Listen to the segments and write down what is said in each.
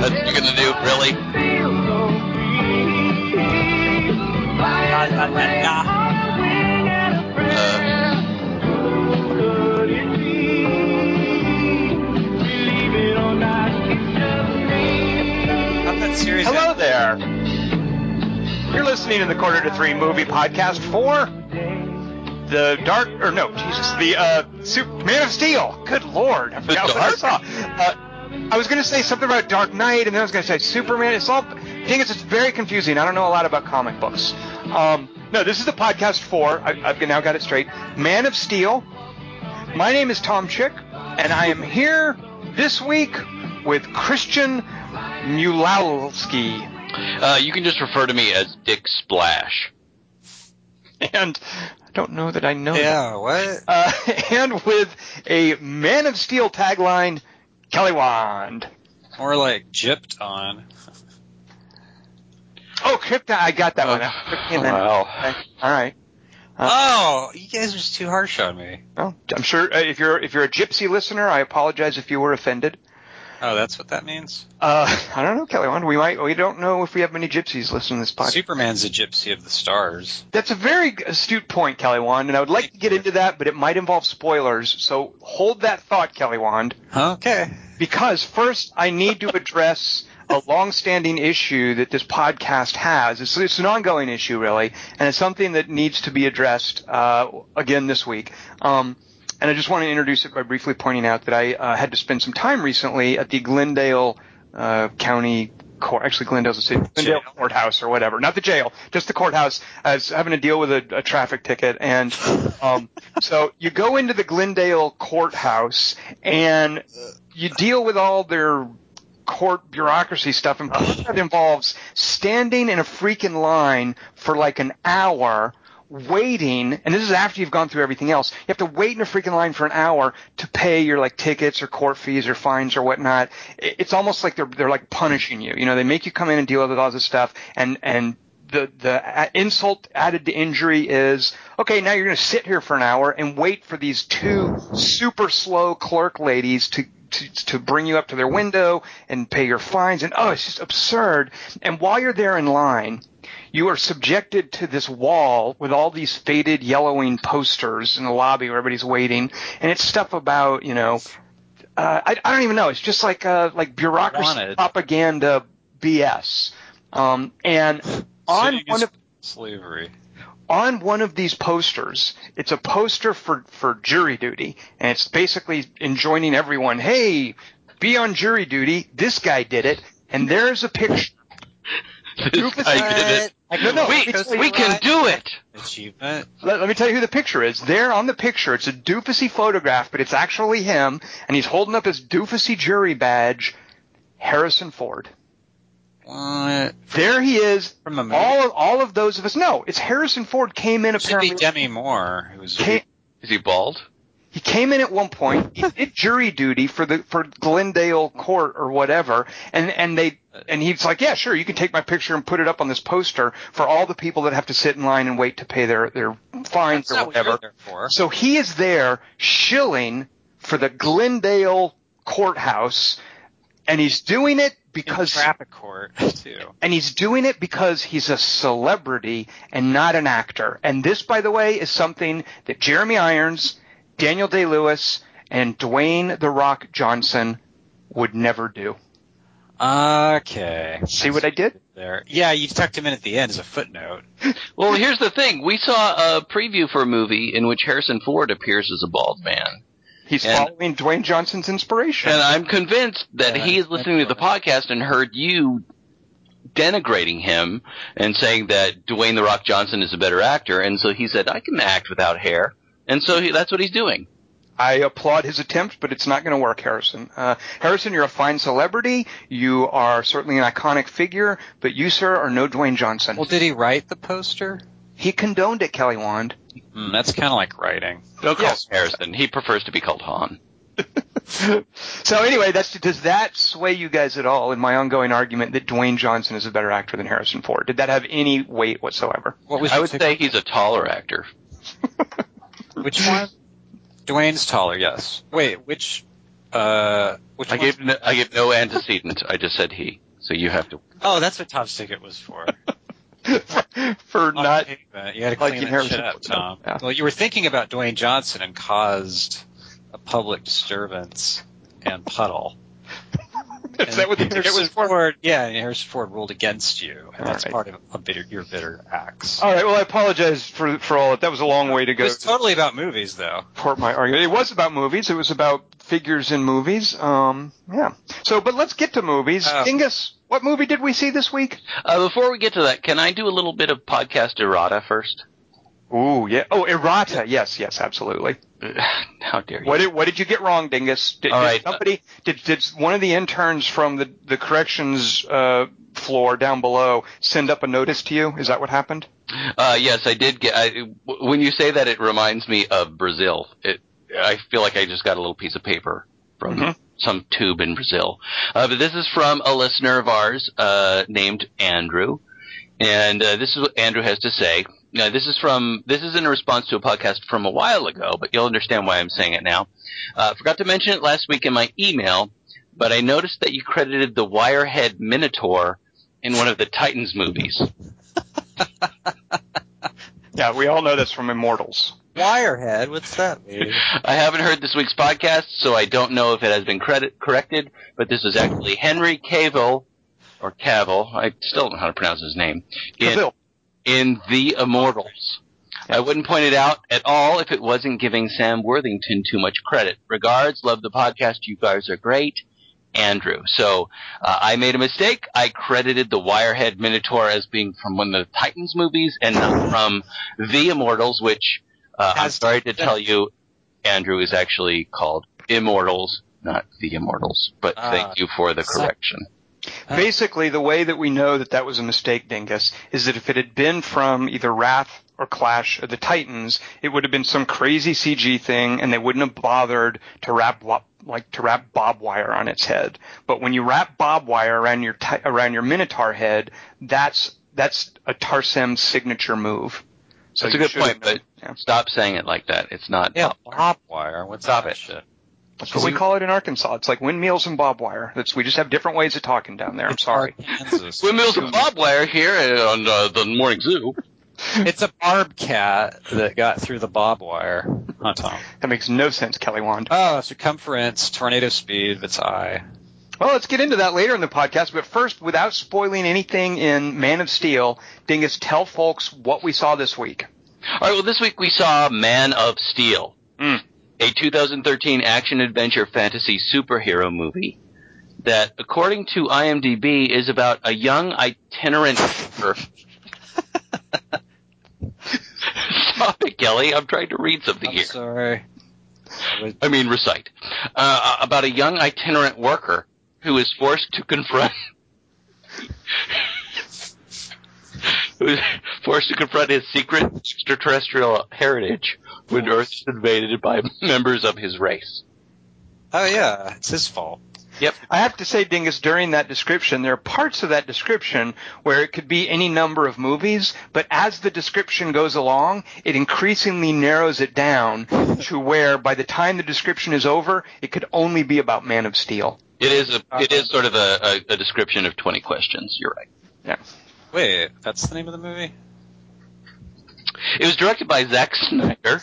That's what you're gonna do, really? Uh, Not that serious. Hello there. You're listening to the Quarter to Three Movie Podcast for the Dark, or no, Jesus, the uh, Super, Man of Steel. Good Lord, I forgot what I saw. Uh, I was going to say something about Dark Knight, and then I was going to say Superman. It's all, the thing is, it's very confusing. I don't know a lot about comic books. Um, no, this is the podcast for. I, I've now got it straight. Man of Steel. My name is Tom Chick, and I am here this week with Christian Mulowski. uh, you can just refer to me as Dick Splash. and I don't know that I know. that. Yeah, what? Uh, and with a Man of Steel tagline, Kelly Wand. More like gypped on. Oh, Krypton! I got that one. Oh, Krypton. Okay, All right. Uh, Oh, you guys are just too harsh on me. Well, I'm sure uh, if you're if you're a Gypsy listener, I apologize if you were offended. Oh, that's what that means? Uh, I don't know, Kelly We might we don't know if we have many Gypsies listening to this podcast. Superman's a gypsy of the stars. That's a very astute point, Kelly Wand, and I would like to get into that, but it might involve spoilers. So hold that thought, Kelly Wand. Okay. Because first, I need to address a long-standing issue that this podcast has. It's, it's an ongoing issue, really, and it's something that needs to be addressed uh, again this week. Um, and I just want to introduce it by briefly pointing out that I uh, had to spend some time recently at the Glendale uh, County Court. Actually, Glendale's a city. Glendale Jail. Courthouse or whatever. Not the jail, just the courthouse. I was having to deal with a, a traffic ticket, and um, so you go into the Glendale Courthouse and you deal with all their court bureaucracy stuff, and part that involves standing in a freaking line for like an hour waiting, and this is after you've gone through everything else. You have to wait in a freaking line for an hour to pay your like tickets or court fees or fines or whatnot. It's almost like they're they're like punishing you. You know, they make you come in and deal with all this stuff, and and the the insult added to injury is okay. Now you're going to sit here for an hour and wait for these two super slow clerk ladies to. To, to bring you up to their window and pay your fines and oh it's just absurd and while you're there in line you are subjected to this wall with all these faded yellowing posters in the lobby where everybody's waiting and it's stuff about you know uh, I, I don't even know it's just like uh, like bureaucracy propaganda BS um, and on one of slavery. on one of these posters, it's a poster for, for jury duty, and it's basically enjoining everyone, hey, be on jury duty. This guy did it, and there's a picture. This guy did it. Like, No, no, We, we can do it. Achievement. Let, let me tell you who the picture is. There on the picture, it's a doofusy photograph, but it's actually him, and he's holding up his doofusy jury badge, Harrison Ford. What? There he is. From a movie? All of, all of those of us. No, it's Harrison Ford came in It should be apparently. Demi Moore. Who was Came, Is he bald? He came in at one point. He did jury duty for the for Glendale Court or whatever, and and they and he's like, yeah, sure, you can take my picture and put it up on this poster for all the people that have to sit in line and wait to pay their their fines That's or not what whatever. So he is there shilling for the Glendale courthouse, and he's doing it In because traffic court too. and he's doing it because he's a celebrity and not an actor. And this, by the way, is something that Jeremy Irons, Daniel Day Lewis, and Dwayne The Rock Johnson would never do. Okay. See what I did? There. Yeah, you tucked him in at the end as a footnote. Well, here's the thing. We saw a preview for a movie in which Harrison Ford appears as a bald man. He's And- following Dwayne Johnson's inspiration. And I'm convinced that Yeah, he is listening to the podcast and heard you denigrating him and saying that Dwayne the Rock Johnson is a better actor, and so he said, "I can act without hair," and so he, that's what he's doing. I applaud his attempt, but it's not going to work, Harrison. Uh, Harrison, you're a fine celebrity. You are certainly an iconic figure, but you, sir, are no Dwayne Johnson. Well, did he write the poster? he condoned it, Kelly Wand. Hmm, that's kind of like writing. Don't call Yes. him Harrison. He prefers to be called Han. so anyway, that's does that sway you guys at all in my ongoing argument that Dwayne Johnson is a better actor than Harrison Ford? Did that have any weight whatsoever? What was I would say he's a taller actor. Which one? Dwayne's taller, yes. Wait, which Uh, which I one's- gave no, I gave no antecedent. I just said he. So you have to. Oh, that's what Tom's ticket was for. for not. Okay, you had to Like clean in that Harrison shit up, Tom. Yeah. Well, you were thinking about Dwayne Johnson and caused a public disturbance and puddle. Is that what the And ticket was for? Ford, yeah, and Harrison Ford ruled against you, and All that's right. part of a bitter, your bitter acts. All right. Well, I apologize for for all that. That was a long way to go. It was totally about movies, though. support my argument. It was about movies. It was about figures in movies. Um, yeah. So, but let's get to movies. Oh. Dingus, what movie did we see this week? Uh, before we get to that, can I do a little bit of podcast errata first? Ooh, yeah. Oh, errata. Yes, yes, absolutely. How dare you? What did what did you get wrong, Dingus? Did, All did right. somebody did did one of the interns from the the corrections uh, floor down below send up a notice to you? Is that what happened? Uh, yes, I did get. I, when you say that, it reminds me of Brazil. It. I feel like I just got a little piece of paper from Mhm. some tube in Brazil. Uh, but this is from a listener of ours uh, named Andrew, and uh, this is what Andrew has to say. Now, this is from this is in response to a podcast from a while ago, but you'll understand why I'm saying it now. Uh, forgot to mention it last week in my email, but I noticed that you credited the Wirehead Minotaur in one of the Titans movies. Yeah, we all know this from Immortals. Wirehead, what's that mean? I haven't heard this week's podcast, so I don't know if it has been credit corrected, but this is actually Henry Cavill, or Cavill, I still don't know how to pronounce his name, in, Cavill. In The Immortals. I wouldn't point it out at all if it wasn't giving Sam Worthington too much credit. Regards, love the podcast, you guys are great. Andrew. So uh, I made a mistake. I credited the Wirehead Minotaur as being from one of the Titans movies and not from The Immortals, which uh, I'm sorry to tell you, Andrew is actually called Immortals, not The Immortals. But Ah. thank you for the correction. Oh. Basically, the way that we know that that was a mistake, Dingus, is that if it had been from either Wrath or Clash of the Titans, it would have been some crazy CG thing, and they wouldn't have bothered to wrap like to wrap bob wire on its head. But when you wrap bob wire around your ti- around your Minotaur head, that's that's a Tarsem signature move. So That's a good should have point, but. Yeah. stop saying it like that. It's not. Yeah, bob wire. What's Stop that it. Shit? that's what we call it in Arkansas. It's like windmills and bob wire. That's we just have different ways of talking down there. I'm It's sorry. Arkansas. Windmills and Bob Wire here on uh, the Morning Zoo. it's a barb cat that got through the bob wire. Huh, Tom? That makes no sense, Kelly Wand. Oh, circumference, tornado speed of its eye. Well, let's get into that later in the podcast, but first, without spoiling anything in Man of Steel, Dingus, tell folks what we saw this week. All right. Well, this week we saw Man of Steel, Mm. A 2013 action adventure fantasy superhero movie that, according to IMDb, is about a young itinerant. Stop it, Kelly. I'm trying to read something I'm here. sorry. I mean, recite. Uh, about a young itinerant worker who is forced to confront. who is forced to confront his secret extraterrestrial heritage when Earth is invaded by members of his race. Oh yeah, it's his fault. Yep. I have to say, Dingus, during that description, there are parts of that description where it could be any number of movies, but as the description goes along, it increasingly narrows it down to where by the time the description is over, it could only be about Man of Steel. It is a, it is uh-huh. sort of a, a, a description of 20 questions. You're right. Yeah. Wait, that's the name of the movie? It was directed by Zack Snyder.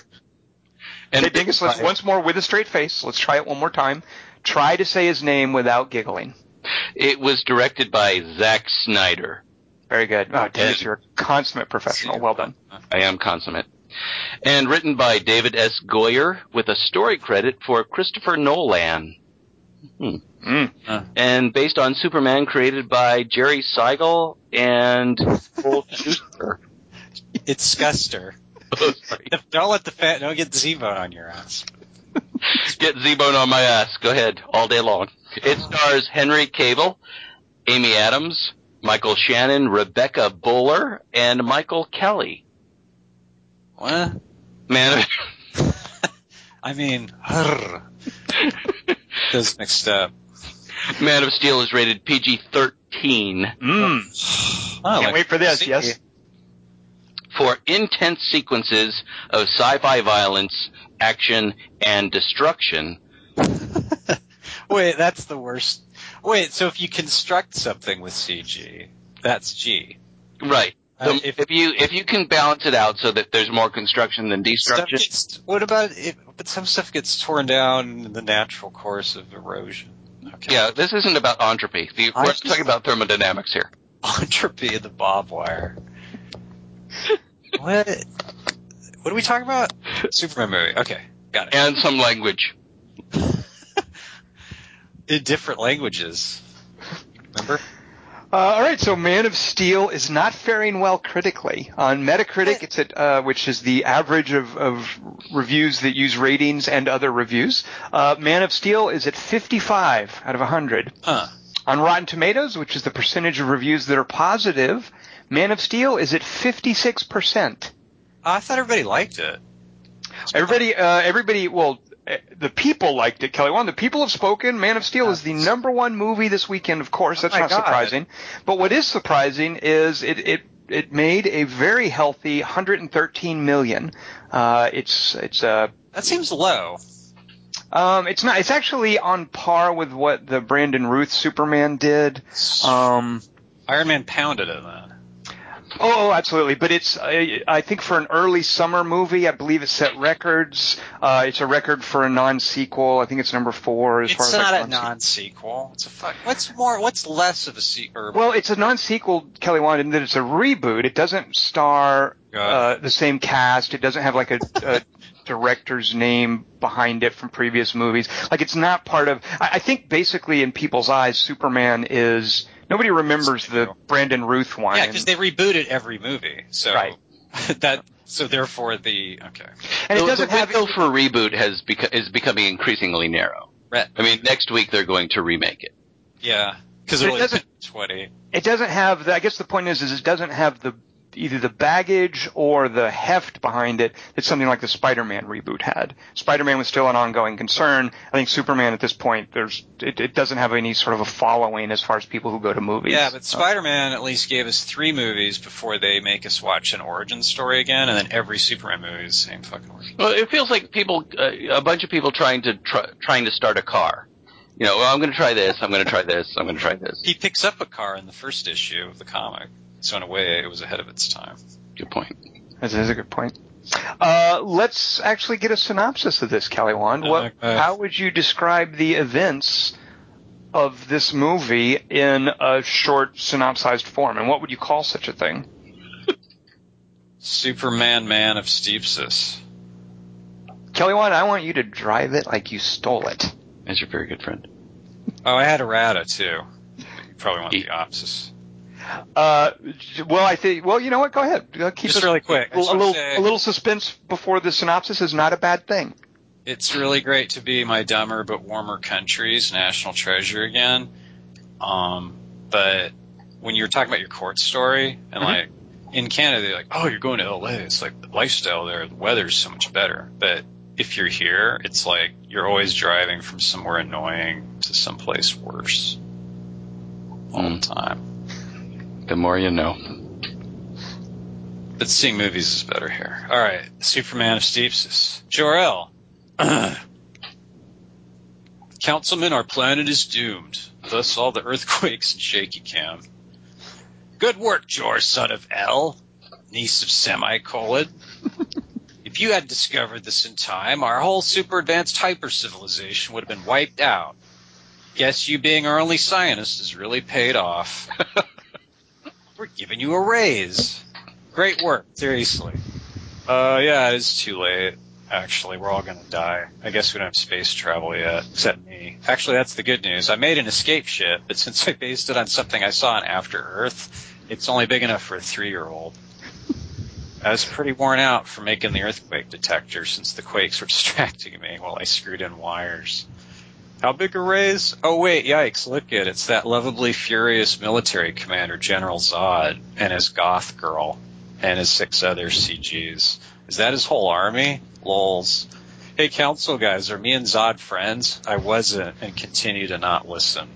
And hey, Dingus, let's once more with a straight face. Let's try it one more time. Try to say his name without giggling. it was directed by Zack Snyder. Very good. Oh, Dingus, And- you're a consummate professional. Well done. I am consummate. And written by David S. Goyer with a story credit for Christopher Nolan. Mm. And based on Superman created by Jerry Siegel and Cole Shuster. It's Scuster. Oh. Don't let the fat. Don't get Z-Bone on your ass. Get Z-Bone on my ass. Go ahead. All day long. It stars Henry Cavill, Amy Adams, Michael Shannon, Rebecca Buller, and Michael Kelly. What? Man, I mean, those mixed up. Man of Steel is rated PG-13 Mm. Oh, Can't like- wait for this. see? Yes. For intense sequences of sci-fi violence, action, and destruction. Wait, that's the worst. Wait, so if you construct something with CG, that's G. Right. So Uh, if, if- you if you can balance it out so that there's more construction than destruction, gets, what about if, but some stuff gets torn down in the natural course of erosion. Okay. yeah, this isn't about entropy. The, we're just- talking about thermodynamics here. Entropy of the bob wire. what? What are we talking about? Superman movie. Okay, got it. And some language. In different languages. Remember? Uh, all right, so Man of Steel is not faring well critically. On Metacritic, it's at uh, which is the average of, of reviews that use ratings and other reviews. Uh, Man of Steel is at 55 out of 100. Huh. On Rotten Tomatoes, which is the percentage of reviews that are positive, Man of Steel is at 56%. I thought everybody liked it. Everybody, uh, everybody, well, eh, the people liked it, Kelly. One, the people have spoken. Man of Steel is the number one movie this weekend, of course. That's Oh not God. surprising. But what is surprising is it, it, it made a very healthy 113 million. Uh, it's, it's, uh, That seems low. um, it's not, it's actually on par with what the Brandon Routh Superman did. Um, Iron Man pounded it then. Oh, oh, absolutely. But it's, I, I think for an early summer movie, I believe it set records. Uh, it's a record for a non-sequel. I think it's number four as far as It's not like, a non-sequel. It's a fuck. What's more? What's less of a sequel? Well, it's a non-sequel, Kelly Wand, in that it's a reboot. It doesn't star uh, the same cast. It doesn't have like a, a director's name behind it from previous movies. Like it's not part of. I, I think basically in people's eyes, Superman is nobody remembers the Brandon Routh one. yeah, because they rebooted every movie. So Right. that. So therefore, the okay. and it the, doesn't have the have. window for reboot has beco- is becoming increasingly narrow. Right. I mean, next week they're going to remake it. Yeah, because it it doesn't- twenty. it doesn't have the, I guess the point is, is it doesn't have the, either the baggage or the heft behind it that something like the Spider-Man reboot had. Spider-Man was still an ongoing concern. I think Superman at this point, there's, it, it doesn't have any sort of a following as far as people who go to movies. Yeah, but Spider-Man at least gave us three movies before they make us watch an origin story again, and then every Superman movie is the same fucking origin. Well, it feels like people, uh, a bunch of people trying to try, trying to start a car. You know, well, I'm going to try this. I'm going to try this. I'm going to try this. He picks up a car in the first issue of the comic, so in a way, it was ahead of its time. Good point. That is a good point. Uh, let's actually get a synopsis of this, Kelly Wand. What, Okay. how would you describe the events of this movie in a short synopsized form, and what would you call such a thing? Superman Man of Steepsis. Kelly Wand, I want you to drive it like you stole it. As your very good friend. Oh, I had errata too. You probably want the opsis. Uh, well, I think. Well, you know what? Go ahead. Uh, keep Just us- really quick, I A just little, say- a little suspense before the synopsis is not a bad thing. It's really great to be my dumber but warmer country's national treasure again. Um, but when you're talking about your court story and Mhm. like in Canada, they're like, "Oh, you're going to LA. It's like the lifestyle there. The weather's so much better." But if you're here, it's like you're always driving from somewhere annoying to someplace worse all Mm. the time. The more you know. But seeing movies is better here. All right, Superman of Steepsis. Jor-El. Councilman, our planet is doomed. Thus all the earthquakes and shaky cam. Good work, Jor, son of El, niece of Semicolon. if you had discovered this in time, our whole super advanced hyper civilization would have been wiped out. Guess you being our only scientist has really paid off. We're giving you a raise. Great work, seriously. Uh, yeah, it is too late. Actually, we're all gonna die. I guess we don't have space travel yet, except me. Actually, that's the good news. I made an escape ship, but since I based it on something I saw in After Earth, it's only big enough for a three-year-old. I was pretty worn out from making the earthquake detector since the quakes were distracting me while I screwed in wires. How big a raise? Oh wait, yikes, look at it. It's that lovably furious military commander, General Zod, and his goth girl, and his six other CGs. Is that his whole army? Lols. Hey council guys, are me and Zod friends? I wasn't, and continue to not listen.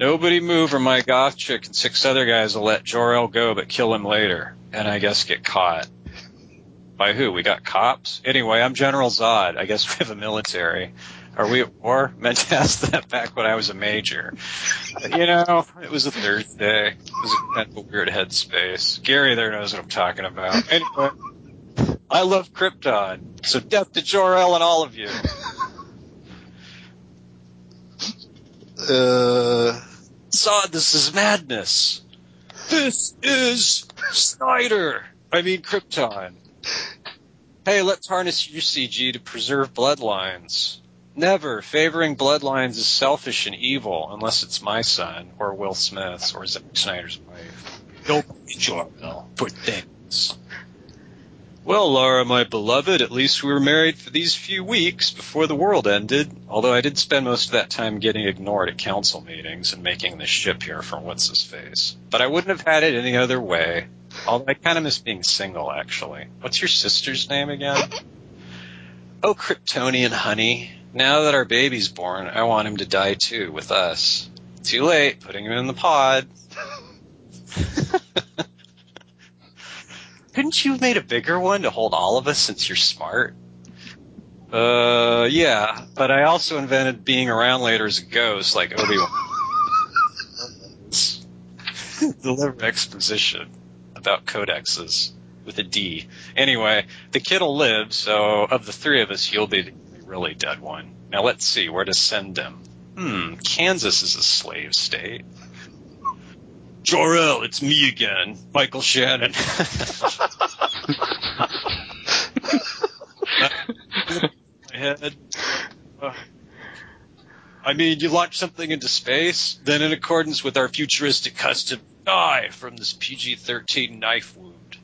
Nobody move or my goth chick and six other guys will let Jor-El go but kill him later, and I guess get caught. By who? We got cops? Anyway, I'm General Zod. I guess we have a military. Are we at war? Meant to ask that back when I was a major. You know, it was a Thursday. It was a kind of a weird headspace. Gary there knows what I'm talking about. Anyway, I love Krypton. So death to Jor-El and all of you. Uh, Zod, this is madness. This is Snyder. I mean Krypton. Hey, let's harness UCG to preserve bloodlines. Never. Favoring bloodlines is selfish and evil, unless it's my son, or Will Smith's, or Zack Snyder's wife. Don't Jor-El for things. Well, Laura, my beloved, at least we were married for these few weeks before the world ended. Although I did spend most of that time getting ignored at council meetings and making the ship here from what's his face. But I wouldn't have had it any other way. Although I kind of miss being single, actually. What's your sister's name again? Oh, Kryptonian honey. Now that our baby's born, I want him to die too, with us. Too late, putting him in the pod. Couldn't you have made a bigger one to hold all of us since you're smart? Uh, yeah, but I also invented being around later as a ghost, like Obi-Wan. Deliver exposition about codexes with a D. Anyway, the kid'll live, so of the three of us, you'll be the really dead one. Now let's see, where to send him? Hmm, Kansas is a slave state. Jor-El, it's me again, Michael Shannon. Head. Uh, I mean, you launch something into space, then in accordance with our futuristic custom, die from this PG-13 knife wound.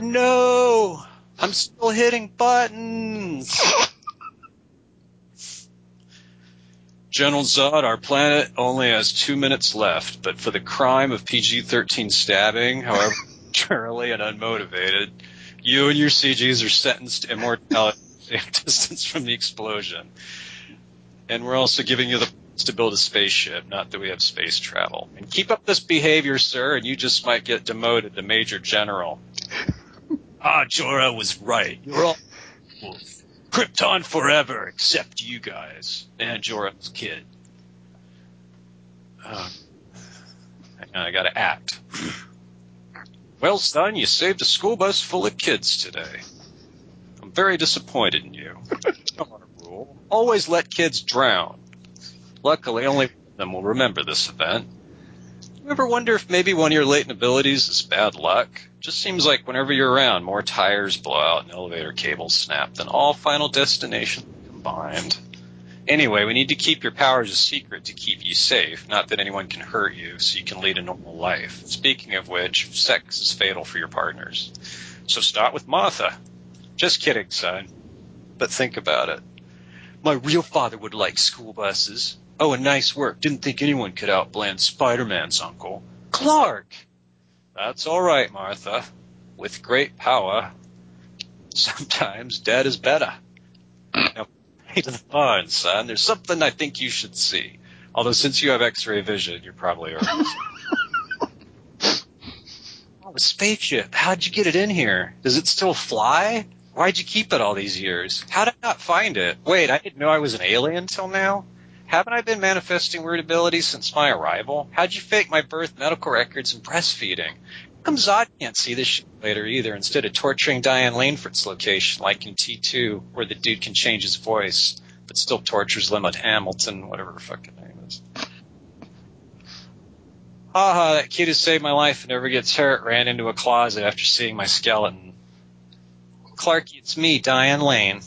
no! I'm still hitting buttons! General Zod, our planet only has two minutes left, but for the crime of PG-13 stabbing, however arbitrarily and unmotivated, you and your CGs are sentenced to immortality safe distance from the explosion. And we're also giving you the chance to build a spaceship, not that we have space travel. And keep up this behavior, sir, and you just might get demoted to Major General. Ah, Jor-El was right. You're all Krypton forever, except you guys and Jor-El's kid. Uh, hang on, I gotta act. Well, son, you saved a school bus full of kids today. I'm very disappointed in you. rule. Always let kids drown. Luckily, only one of them will remember this event. You ever wonder if maybe one of your latent abilities is bad luck? Just seems like whenever you're around, more tires blow out and elevator cables snap than all Final Destination combined. Anyway, we need to keep your powers a secret to keep you safe, not that anyone can hurt you, so you can lead a normal life. Speaking of which, sex is fatal for your partners. So start with Martha. Just kidding, son. But think about it. My real father would like school buses. Oh, and nice work. Didn't think anyone could outbland Spider-Man's uncle. Clark! That's all right, Martha. With great power, sometimes dead is better. Now, to the barn, son. There's something I think you should see. Although since you have X-ray vision, you're probably already. oh, the spaceship. How'd you get it in here? Does it still fly? Why'd you keep it all these years? How did I not find it? Wait, I didn't know I was an alien till now? Haven't I been manifesting weird abilities since my arrival? How'd you fake my birth, medical records, and breastfeeding? How come Zod can't see this shit later either instead of torturing Diane Lane for its location like in T2 where the dude can change his voice but still tortures Limit Hamilton, whatever her fucking name is. Haha, that kid who saved my life and never gets hurt ran into a closet after seeing my skeleton. Clarky, it's me, Diane Lane.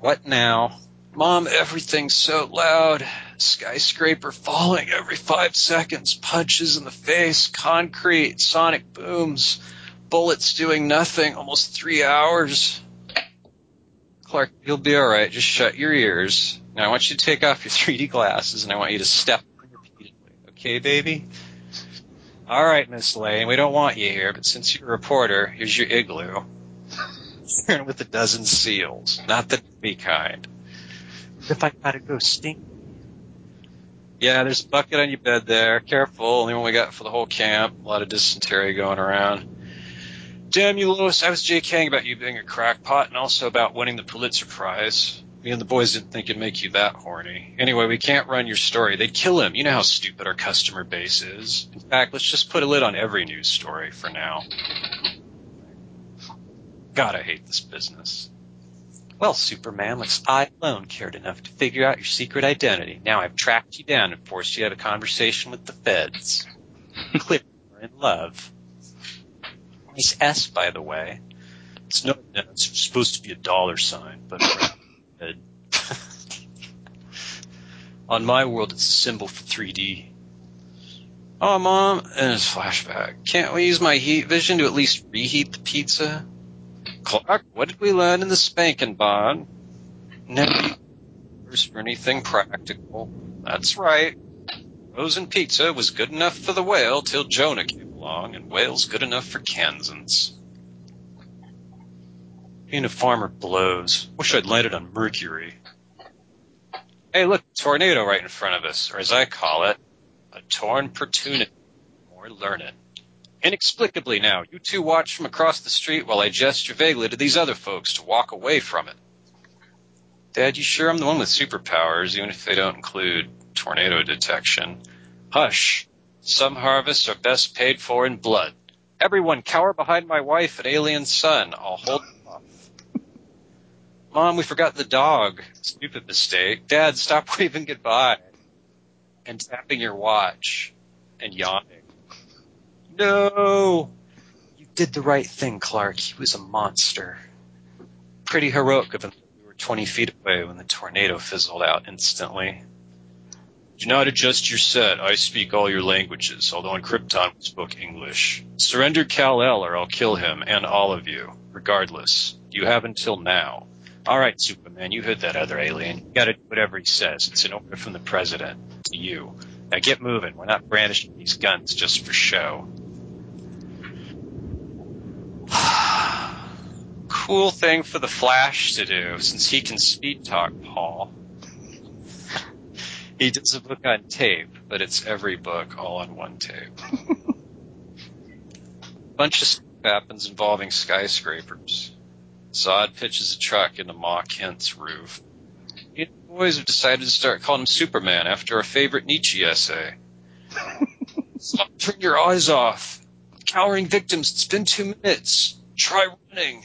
What now? Mom, everything's so loud. Skyscraper falling every five seconds, punches in the face, concrete, sonic booms, bullets doing nothing, almost three hours. Clark, you'll be alright, just shut your ears. Now I want you to take off your 3D glasses and I want you to step repeatedly. Okay, baby? Alright, Miss Lane, we don't want you here, but since you're a reporter, here's your igloo. with a dozen seals, not the me kind if I gotta go stink. Yeah, there's a bucket on your bed there. Careful, only one we got for the whole camp. A lot of dysentery going around. Damn you, Lois. I was JKing about you being a crackpot and also about winning the Pulitzer Prize. Me and the boys didn't think it'd make you that horny. Anyway, we can't run your story. They'd kill him. You know how stupid our customer base is. In fact, let's just put a lid on every news story for now. God, I hate this business. Well, Superman, looks I alone cared enough to figure out your secret identity. Now I've tracked you down and forced you to have a conversation with the feds. Clearly, we're in love. Nice S, by the way. It's no, no, it's supposed to be a dollar sign, but on my world, it's a symbol for 3D. Oh, mom, and it's flashback. Can't we use my heat vision to at least reheat the pizza? Clark, what did we learn in the spanking bond? Never for anything practical. That's right. Frozen pizza was good enough for the whale till Jonah came along, and whale's good enough for Kansans. Being a farmer blows. Wish I'd landed on Mercury. Hey, look, tornado right in front of us, or as I call it, a torn opportunity. More learning. Inexplicably now, you two watch from across the street while I gesture vaguely to these other folks to walk away from it. Dad, you sure I'm the one with superpowers, even if they don't include tornado detection? Hush. Some harvests are best paid for in blood. Everyone cower behind my wife and alien son. I'll hold them off. Mom, we forgot the dog. Stupid mistake. Dad, stop waving goodbye. And tapping your watch. And yawning. No! You did the right thing, Clark. He was a monster. Pretty heroic of him. We were 20 feet away when the tornado fizzled out instantly. Do not adjust your set. I speak all your languages, although in Krypton we spoke English. Surrender Kal-El or I'll kill him and all of you. Regardless, you have until now. All right, Superman, you hit that other alien. You gotta do whatever he says. It's an order from the president to you. Now get moving. We're not brandishing these guns just for show. Cool thing for the Flash to do, since he can speed talk Paul. he does a book on tape, but it's every book all on one tape. A Bunch of stuff happens involving skyscrapers. Zod pitches a truck into Ma Kent's roof. You boys have decided to start calling him Superman after a favorite Nietzsche essay. Stop, turn your eyes off. Cowering victims, it's been two minutes. Try running.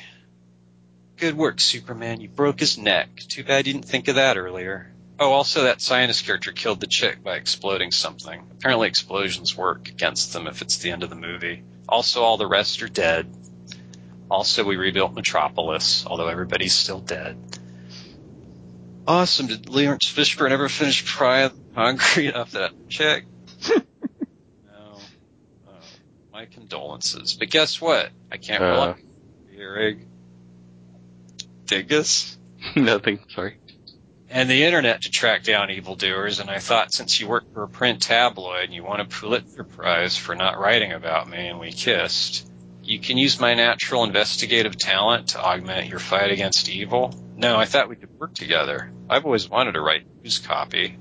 Good work, Superman. You broke his neck. Too bad you didn't think of that earlier. Oh, also that scientist character killed the chick by exploding something. Apparently explosions work against them if it's the end of the movie. Also, all the rest are dead. Also, we rebuilt Metropolis, although everybody's still dead. Awesome. Did Laurence Fishburne ever finish prying concrete off that chick? no. Oh, my condolences. But guess what? I can't Uh. rely on Earache. Dingus? Nothing. Sorry. and the internet to track down evildoers, and I thought since you work for a print tabloid and you won a Pulitzer Prize for not writing about me and we kissed, you can use my natural investigative talent to augment your fight against evil. No, I thought we could work together. I've always wanted to write news copy.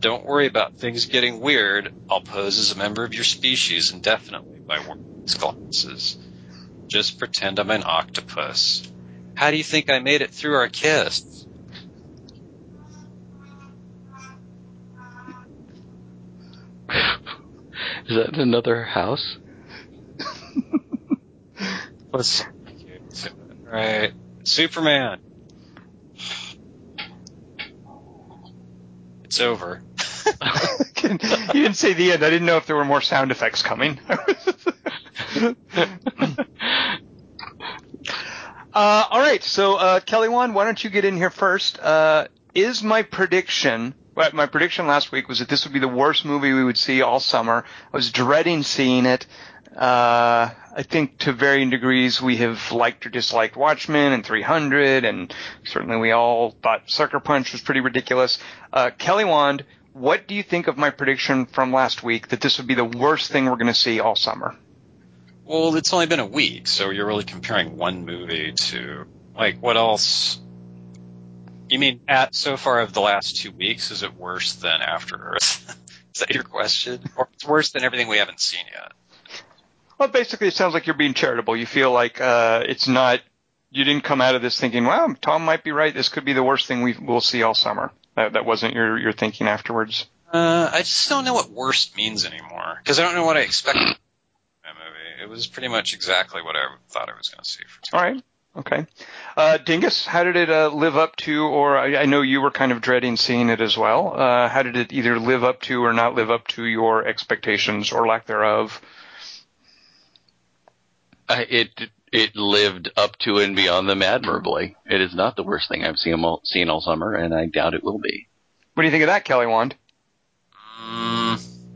Don't worry about things getting weird. I'll pose as a member of your species indefinitely by wearing these glasses. Just pretend I'm an octopus. How do you think I made it through our kiss? Is that another house? Let's right. Superman. It's over. you didn't say the end. I didn't know if there were more sound effects coming. uh, all right, so uh, Kelly Wand, why don't you get in here first? Uh, is my prediction? well, My prediction last week was that this would be the worst movie we would see all summer. I was dreading seeing it. Uh, I think to varying degrees we have liked or disliked Watchmen and 300, and certainly we all thought Sucker Punch was pretty ridiculous. Uh, Kelly Wand, what do you think of my prediction from last week that this would be the worst thing we're going to see all summer? Well, it's only been a week, so you're really comparing one movie to like what else? You mean at so far of the last two weeks, is it worse than After Earth? is that your question? Or it's worse than everything we haven't seen yet? Well, basically, it sounds like you're being charitable. You feel like uh, it's not you didn't come out of this thinking, "Wow, Tom might be right. This could be the worst thing we will see all summer." That, that wasn't your your thinking afterwards. Uh, I just don't know what worst means anymore because I don't know what I expected. That movie. It was pretty much exactly what I thought I was going to see. For all right. Okay. Uh, Dingus, how did it uh, live up to, or I, I, know you were kind of dreading seeing it as well. Uh, how did it either live up to or not live up to your expectations or lack thereof? it it lived up to and beyond them admirably. It is not the worst thing I've seen all, seen all summer, and I doubt it will be. What do you think of that, Kelly Wand? Mm,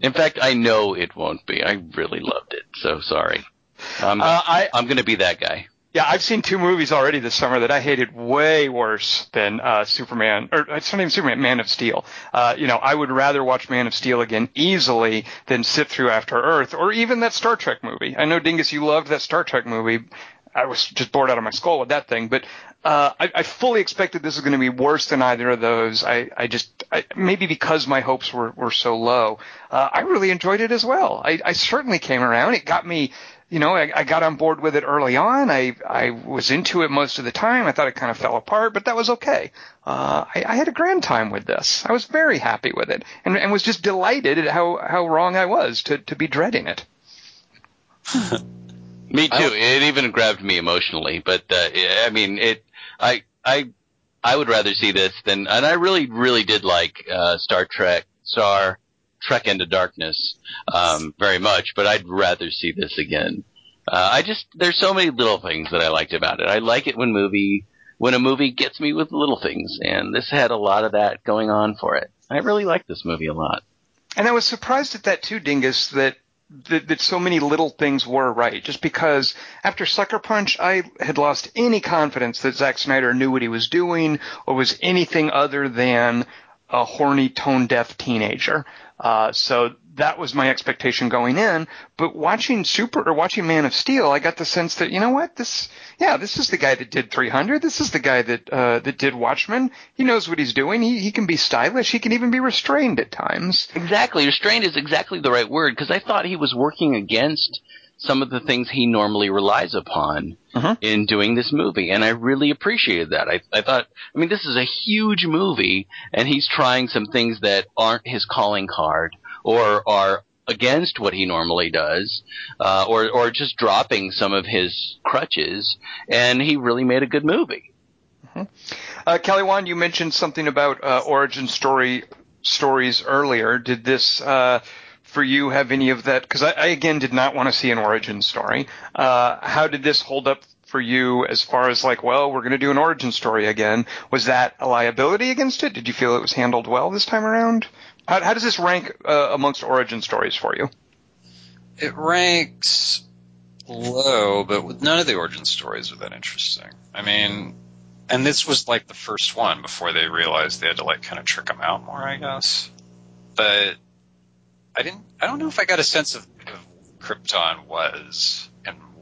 in fact, I know it won't be. I really loved it. So sorry. I'm, uh, I, I'm going to be that guy. Yeah, I've seen two movies already this summer that I hated way worse than uh, Superman, or it's not even Superman, Man of Steel. Uh, you know, I would rather watch Man of Steel again easily than sit through After Earth, or even that Star Trek movie. I know Dingus, you loved that Star Trek movie. I was just bored out of my skull with that thing, but uh, I, I fully expected this was going to be worse than either of those. I, I just I, maybe because my hopes were were so low, uh, I really enjoyed it as well. I, I certainly came around. It got me you know, I, I got on board with it early on. I I was into it most of the time. I thought it kind of fell apart, but that was okay. Uh, I, I had a grand time with this. I was very happy with it, and, and was just delighted at how how wrong I was to to be dreading it. me too. it even grabbed me emotionally, but uh, I mean, it. I I I would rather see this than, and I really really did like uh, Star Trek Star Trek Into Darkness um, very much, but I'd rather see this again. Uh, I just there's so many little things that I liked about it. I like it when movie when a movie gets me with little things, and this had a lot of that going on for it. I really like this movie a lot. And I was surprised at that too, Dingus, that, that that, so many little things were right. Just because after Sucker Punch, I had lost any confidence that Zack Snyder knew what he was doing or was anything other than a horny, tone deaf teenager. Uh, so that was my expectation going in. But watching Super or watching Man of Steel, I got the sense that you know what this, yeah, this is the guy that did 300. This is the guy that uh, that did Watchmen. He knows what he's doing. He he can be stylish. He can even be restrained at times. Exactly, restrained is exactly the right word because I thought he was working against some of the things he normally relies upon uh-huh. in doing this movie. And I really appreciated that. I, I thought, I mean, this is a huge movie and he's trying some things that aren't his calling card or are against what he normally does, uh, or, or just dropping some of his crutches. And he really made a good movie. Uh-huh. Uh, Kelly Wand, you mentioned something about uh, origin story stories earlier. Did this uh, for you have any of that? Because I, I, again did not want to see an origin story. Uh, how did this hold up for you as far as like, well, we're going to do an origin story again? Was that a liability against it? Did you feel it was handled well this time around? How, how does this rank uh, amongst origin stories for you? It ranks low, but none of the origin stories are that interesting. I mean, and this was like the first one before they realized they had to like kind of trick them out more, I guess. But I didn't. I don't know if I got a sense of, of Krypton was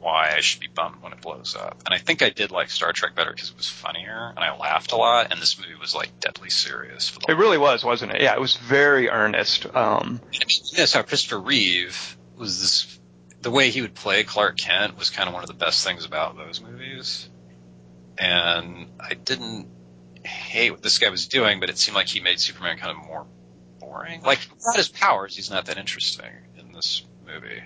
why I should be bummed when it blows up. And I think I did like Star Trek better because it was funnier and I laughed a lot. And this movie was like deadly serious. it really was, wasn't it? Yeah, it was very earnest. Um, I mean, how Christopher Reeve was this. The way he would play Clark Kent was kind of one of the best things about those movies. And I didn't hate what this guy was doing, but it seemed like he made Superman kind of more boring. Like, without his powers, he's not that interesting in this movie.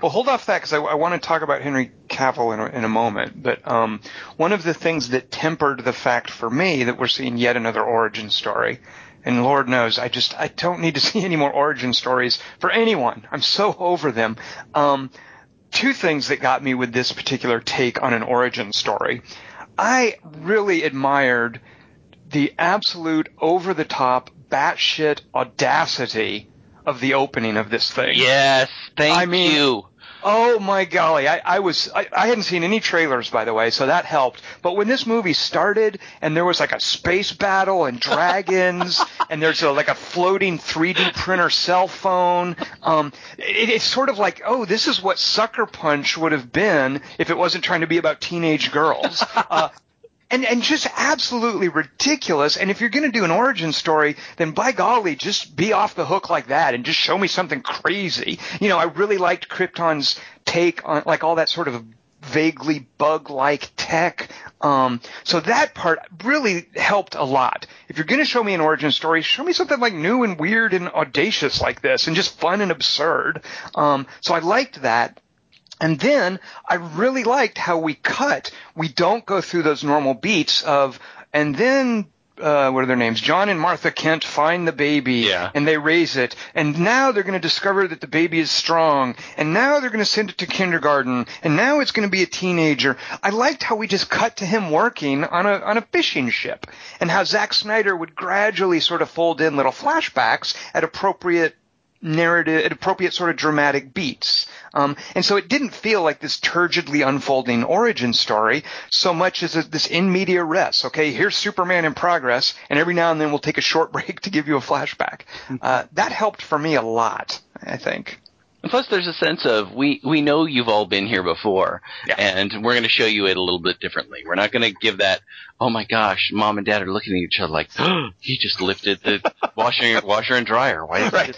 Well, hold off that because I, I, want to talk about Henry Cavill in a, in a moment. But um, one of the things that tempered the fact for me that we're seeing yet another origin story, and Lord knows I just I don't need to see any more origin stories for anyone. I'm so over them. Um, two things that got me with this particular take on an origin story. I really admired the absolute over the top batshit audacity of the opening of this thing. Yes, thank I mean, you. Oh my golly, I, I was I, I hadn't seen any trailers by the way, so that helped. But when this movie started and there was like a space battle and dragons and there's a, like a floating 3D printer cell phone, um, it, it's sort of like oh, this is what Sucker Punch would have been if it wasn't trying to be about teenage girls. Uh, and and just absolutely ridiculous. And if you're going to do an origin story, then by golly, just be off the hook like that and just show me something crazy. You know, I really liked Krypton's take on like all that sort of vaguely bug-like tech. Um, so that part really helped a lot. If you're going to show me an origin story, show me something like new and weird and audacious like this, and just fun and absurd. Um, so I liked that. And then I really liked how we cut. We don't go through those normal beats of, and then uh, what are their names? John and Martha Kent find the baby Yeah. and they raise it. And now they're going to discover that the baby is strong. And now they're going to send it to kindergarten. And now it's going to be a teenager. I liked how we just cut to him working on a, on a fishing ship and how Zack Snyder would gradually sort of fold in little flashbacks at appropriate narrative, at appropriate sort of dramatic beats. Um, and so it didn't feel like this turgidly unfolding origin story so much as a, this in media res. Okay, here's Superman in progress, and every now and then we'll take a short break to give you a flashback. Uh, that helped for me a lot, I think. And plus, there's a sense of we we know you've all been here before, Yeah. and we're going to show you it a little bit differently. We're not going to give that. Oh my gosh, mom and dad are looking at each other like, oh, he just lifted the washer washer and dryer. Why? Did he Right.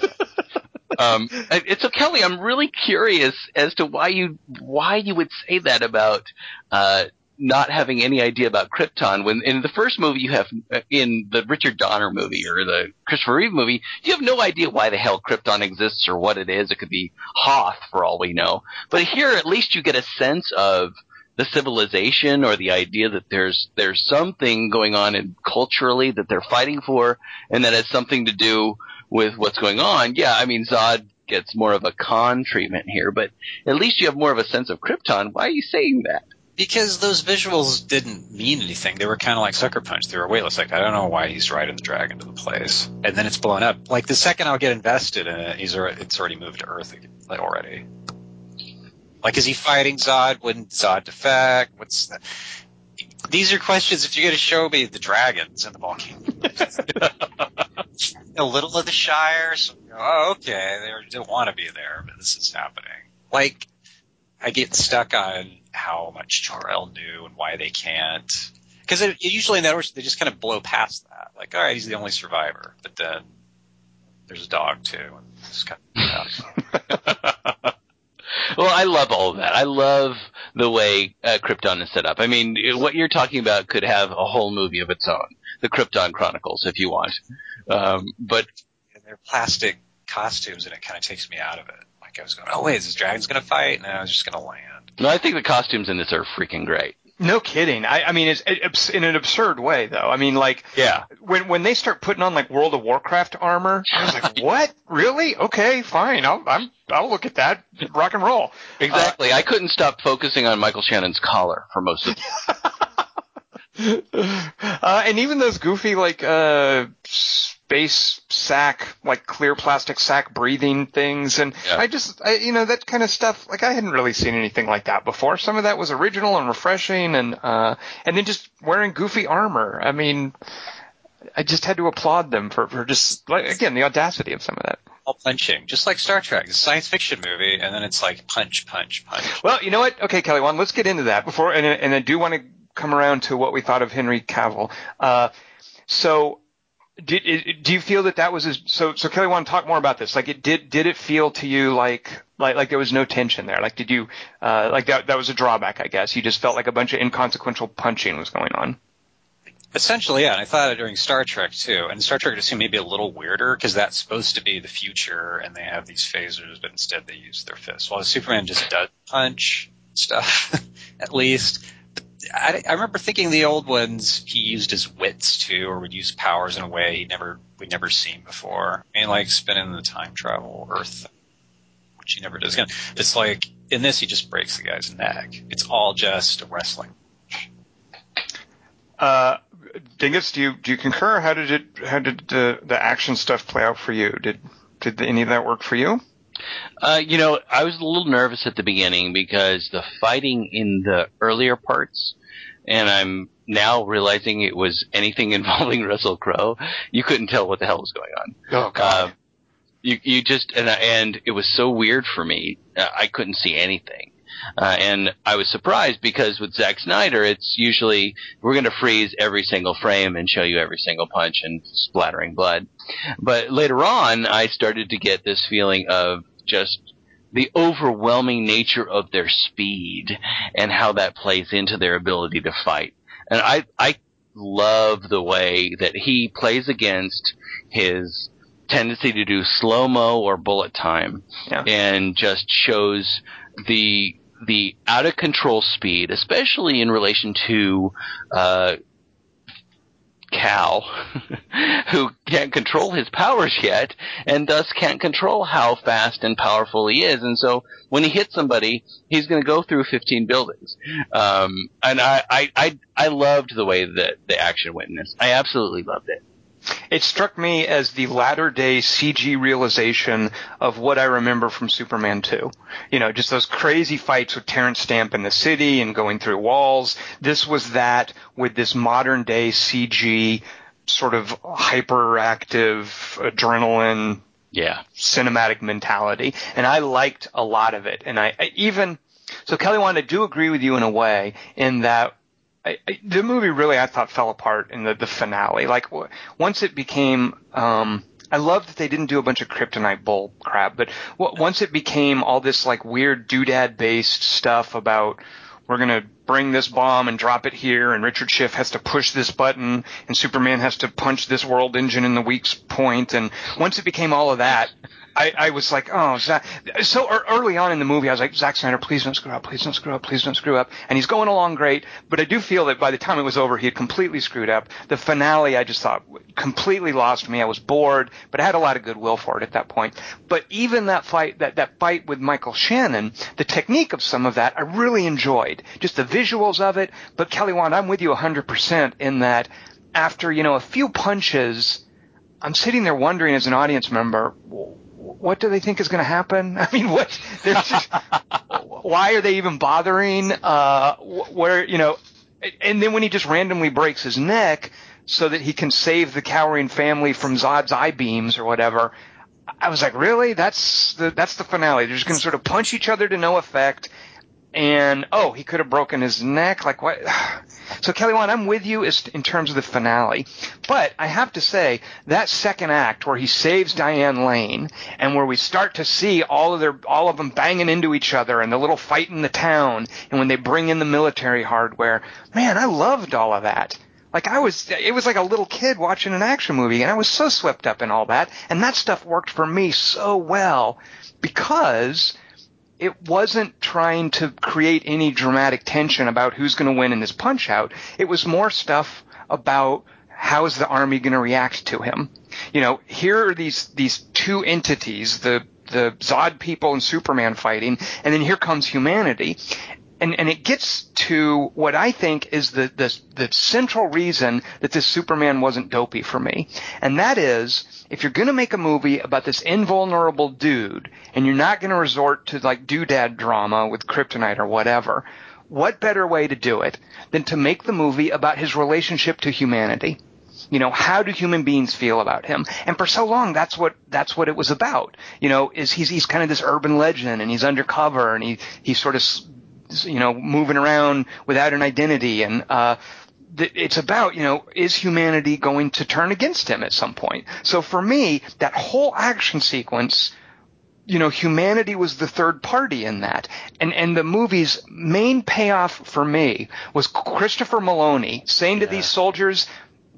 Do that?" um, and so Kelly, I'm really curious as to why you why you would say that about uh, not having any idea about Krypton. When in the first movie you have uh, in the Richard Donner movie or the Christopher Reeve movie, you have no idea why the hell Krypton exists or what it is. It could be Hoth for all we know. But here, at least you get a sense of the civilization or the idea that there's there's something going on in culturally that they're fighting for, and that has something to do with what's going on. Yeah, I mean Zod gets more of a con treatment here, but at least you have more of a sense of Krypton. Why are you saying that? Because those visuals didn't mean anything. They were kind of like Sucker Punch. They were weightless. Like, I don't know why he's riding the dragon to the place. And then it's blown up. Like, the second I'll get invested in it, he's already, it's already moved to Earth like, already. Like, is he fighting Zod? Wouldn't Zod defect? What's the... These are questions if you're going to show me the dragons and the volcano. a little of the Shire. So, oh, okay. They don't want to be there, but this is happening. Like, I get stuck on how much Jor-El knew and why they can't. Because usually in that order, they just kind of blow past that. Like, all right, he's the only survivor. But then there's a dog, too. And it's kind of, Well, I love all of that. I love the way uh, Krypton is set up. I mean, what you're talking about could have a whole movie of its own, the Krypton Chronicles, if you want. Um, but and they're plastic costumes, and it kind of takes me out of it. Like, I was going, oh, wait, is this dragon's going to fight? And I was just going to land. no, I think the costumes in this are freaking great. No kidding. I, I mean, it's, it's in an absurd way, though. I mean, like Yeah. when when they start putting on like World of Warcraft armor, I was like, what? Really? Okay, fine. I'll I'm I'll look at that. Rock and roll. Exactly. I couldn't stop focusing on Michael Shannon's collar for most of uh, and even those goofy like uh space sack like clear plastic sack breathing things and Yeah. i just I, you know that kind of stuff like i hadn't really seen anything like that before some of that was original and refreshing and uh and then just wearing goofy armor i mean i just had to applaud them for for just like again the audacity of some of that All punching, just like Star Trek. It's a science fiction movie, and then it's like punch, punch, punch. Well, you know what? Okay, Kelly, one, let's get into that before, and, and I do want to come around to what we thought of Henry Cavill. Uh, so, did do you feel that that was as, so? So, Kelly, want to talk more about this? Like, it did did it feel to you like like like there was no tension there? Like, did you uh, like that that was a drawback? I guess you just felt like a bunch of inconsequential punching was going on. Essentially, yeah. And I thought it during Star Trek too. And Star Trek just seemed maybe a little weirder because that's supposed to be the future, and they have these phasers, but instead they use their fists. While Superman just does punch stuff, at least. I, I remember thinking the old ones he used his wits too, or would use powers in a way he never we'd never seen before. I mean, like spinning the time travel Earth, which he never does again. It's like in this he just breaks the guy's neck. It's all just a wrestling. Uh, Dingus, do you do you concur? How did it how did the the action stuff play out for you? Did did any of that work for you? Uh, you know, I was a little nervous at the beginning because the fighting in the earlier parts, and I'm now realizing it was anything involving Russell Crowe. You couldn't tell what the hell was going on. Oh Uh, you you just and and it was so weird for me. Uh, I couldn't see anything. Uh, and I was surprised because with Zack Snyder, it's usually we're going to freeze every single frame and show you every single punch and splattering blood. But later on, I started to get this feeling of just the overwhelming nature of their speed and how that plays into their ability to fight. And I I love the way that he plays against his tendency to do slow mo or bullet time, Yeah. and just shows the the out of control speed, especially in relation to uh, Cal, who can't control his powers yet, and thus can't control how fast and powerful he is. And so when he hits somebody, he's going to go through 15 buildings. Um, and I, I, I, I loved the way that the action went in this. I absolutely loved it. It struck me as the latter day CG realization of what I remember from Superman 2. You know, just those crazy fights with Terrence Stamp in the city and going through walls. This was that with this modern day CG sort of hyperactive adrenaline Yeah. cinematic mentality, and I liked a lot of it. And I, I even so, Kelly, Wand, I do agree with you in a way in that I, I, the movie really I thought fell apart in the the finale. Like w- once it became. Um, I love that they didn't do a bunch of kryptonite bull crap, but w- once it became all this like weird doodad based stuff about we're gonna bring this bomb and drop it here, and Richard Schiff has to push this button, and Superman has to punch this world engine in the weak point, and once it became all of that, I, I was like, oh, Zack. So early on in the movie, I was like, Zack Snyder, please don't screw up, please don't screw up, please don't screw up. And he's going along great, but I do feel that by the time it was over, he had completely screwed up. The finale, I just thought completely lost me. I was bored, but I had a lot of goodwill for it at that point. But even that fight, that, that fight with Michael Shannon, the technique of some of that, I really enjoyed. Just the visuals of it. But Kelly Wand, I'm with you 100% in that after, you know, a few punches, I'm sitting there wondering as an audience member, what do they think is going to happen? I mean, what? They're just, why are they even bothering? Uh, where you know, and then when he just randomly breaks his neck so that he can save the cowering family from Zod's eye beams or whatever, I was like, really? That's the that's the finale. They're just going to sort of punch each other to no effect. And oh, he could have broken his neck. Like what? So Kelly I'm with you as, in terms of the finale, but I have to say that second act where he saves Diane Lane and where we start to see all of their all of them banging into each other and the little fight in the town and when they bring in the military hardware, man, I loved all of that. Like I was, it was like a little kid watching an action movie, and I was so swept up in all that, and that stuff worked for me so well because it wasn't trying to create any dramatic tension about who's going to win in this punch out. It was more stuff about how is the army going to react to him. You know, here are these these two entities, the the Zod people and Superman fighting, and then here comes humanity. And, and it gets to what I think is the, the, the central reason that this Superman wasn't dopey for me. And that is, if you're gonna make a movie about this invulnerable dude, and you're not gonna resort to like doodad drama with kryptonite or whatever, what better way to do it than to make the movie about his relationship to humanity? You know, how do human beings feel about him? And for so long, that's what that's what it was about. You know, is he's he's kind of this urban legend, and he's undercover, and he he's sort of you know moving around without an identity, and uh, th- it's about you know is humanity going to turn against him at some point? So for me, that whole action sequence you know, humanity was the third party in that. And, and the movie's main payoff for me was Christopher Meloni saying to these soldiers,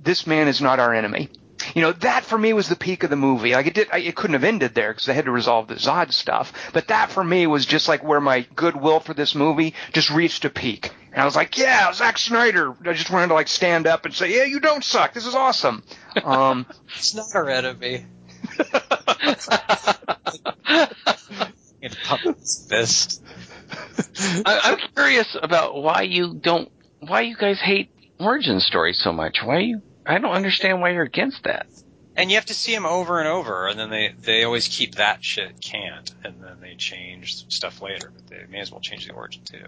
this man is not our enemy. You know, that for me was the peak of the movie. Like it did, I, it couldn't have ended there because they had to resolve the Zod stuff. But that for me was just like where my goodwill for this movie just reached a peak. And I was like, yeah, Zack Snyder. I just wanted to like stand up and say, yeah, you don't suck. This is awesome. Um, It's not our enemy. And pump his fist. I, I'm curious about why you don't, why you guys hate origin stories so much. Why you? I don't understand why you're against that. And you have to see them over and over, and then they they always keep that shit canned, and then they change stuff later. But they may as well change the origin too.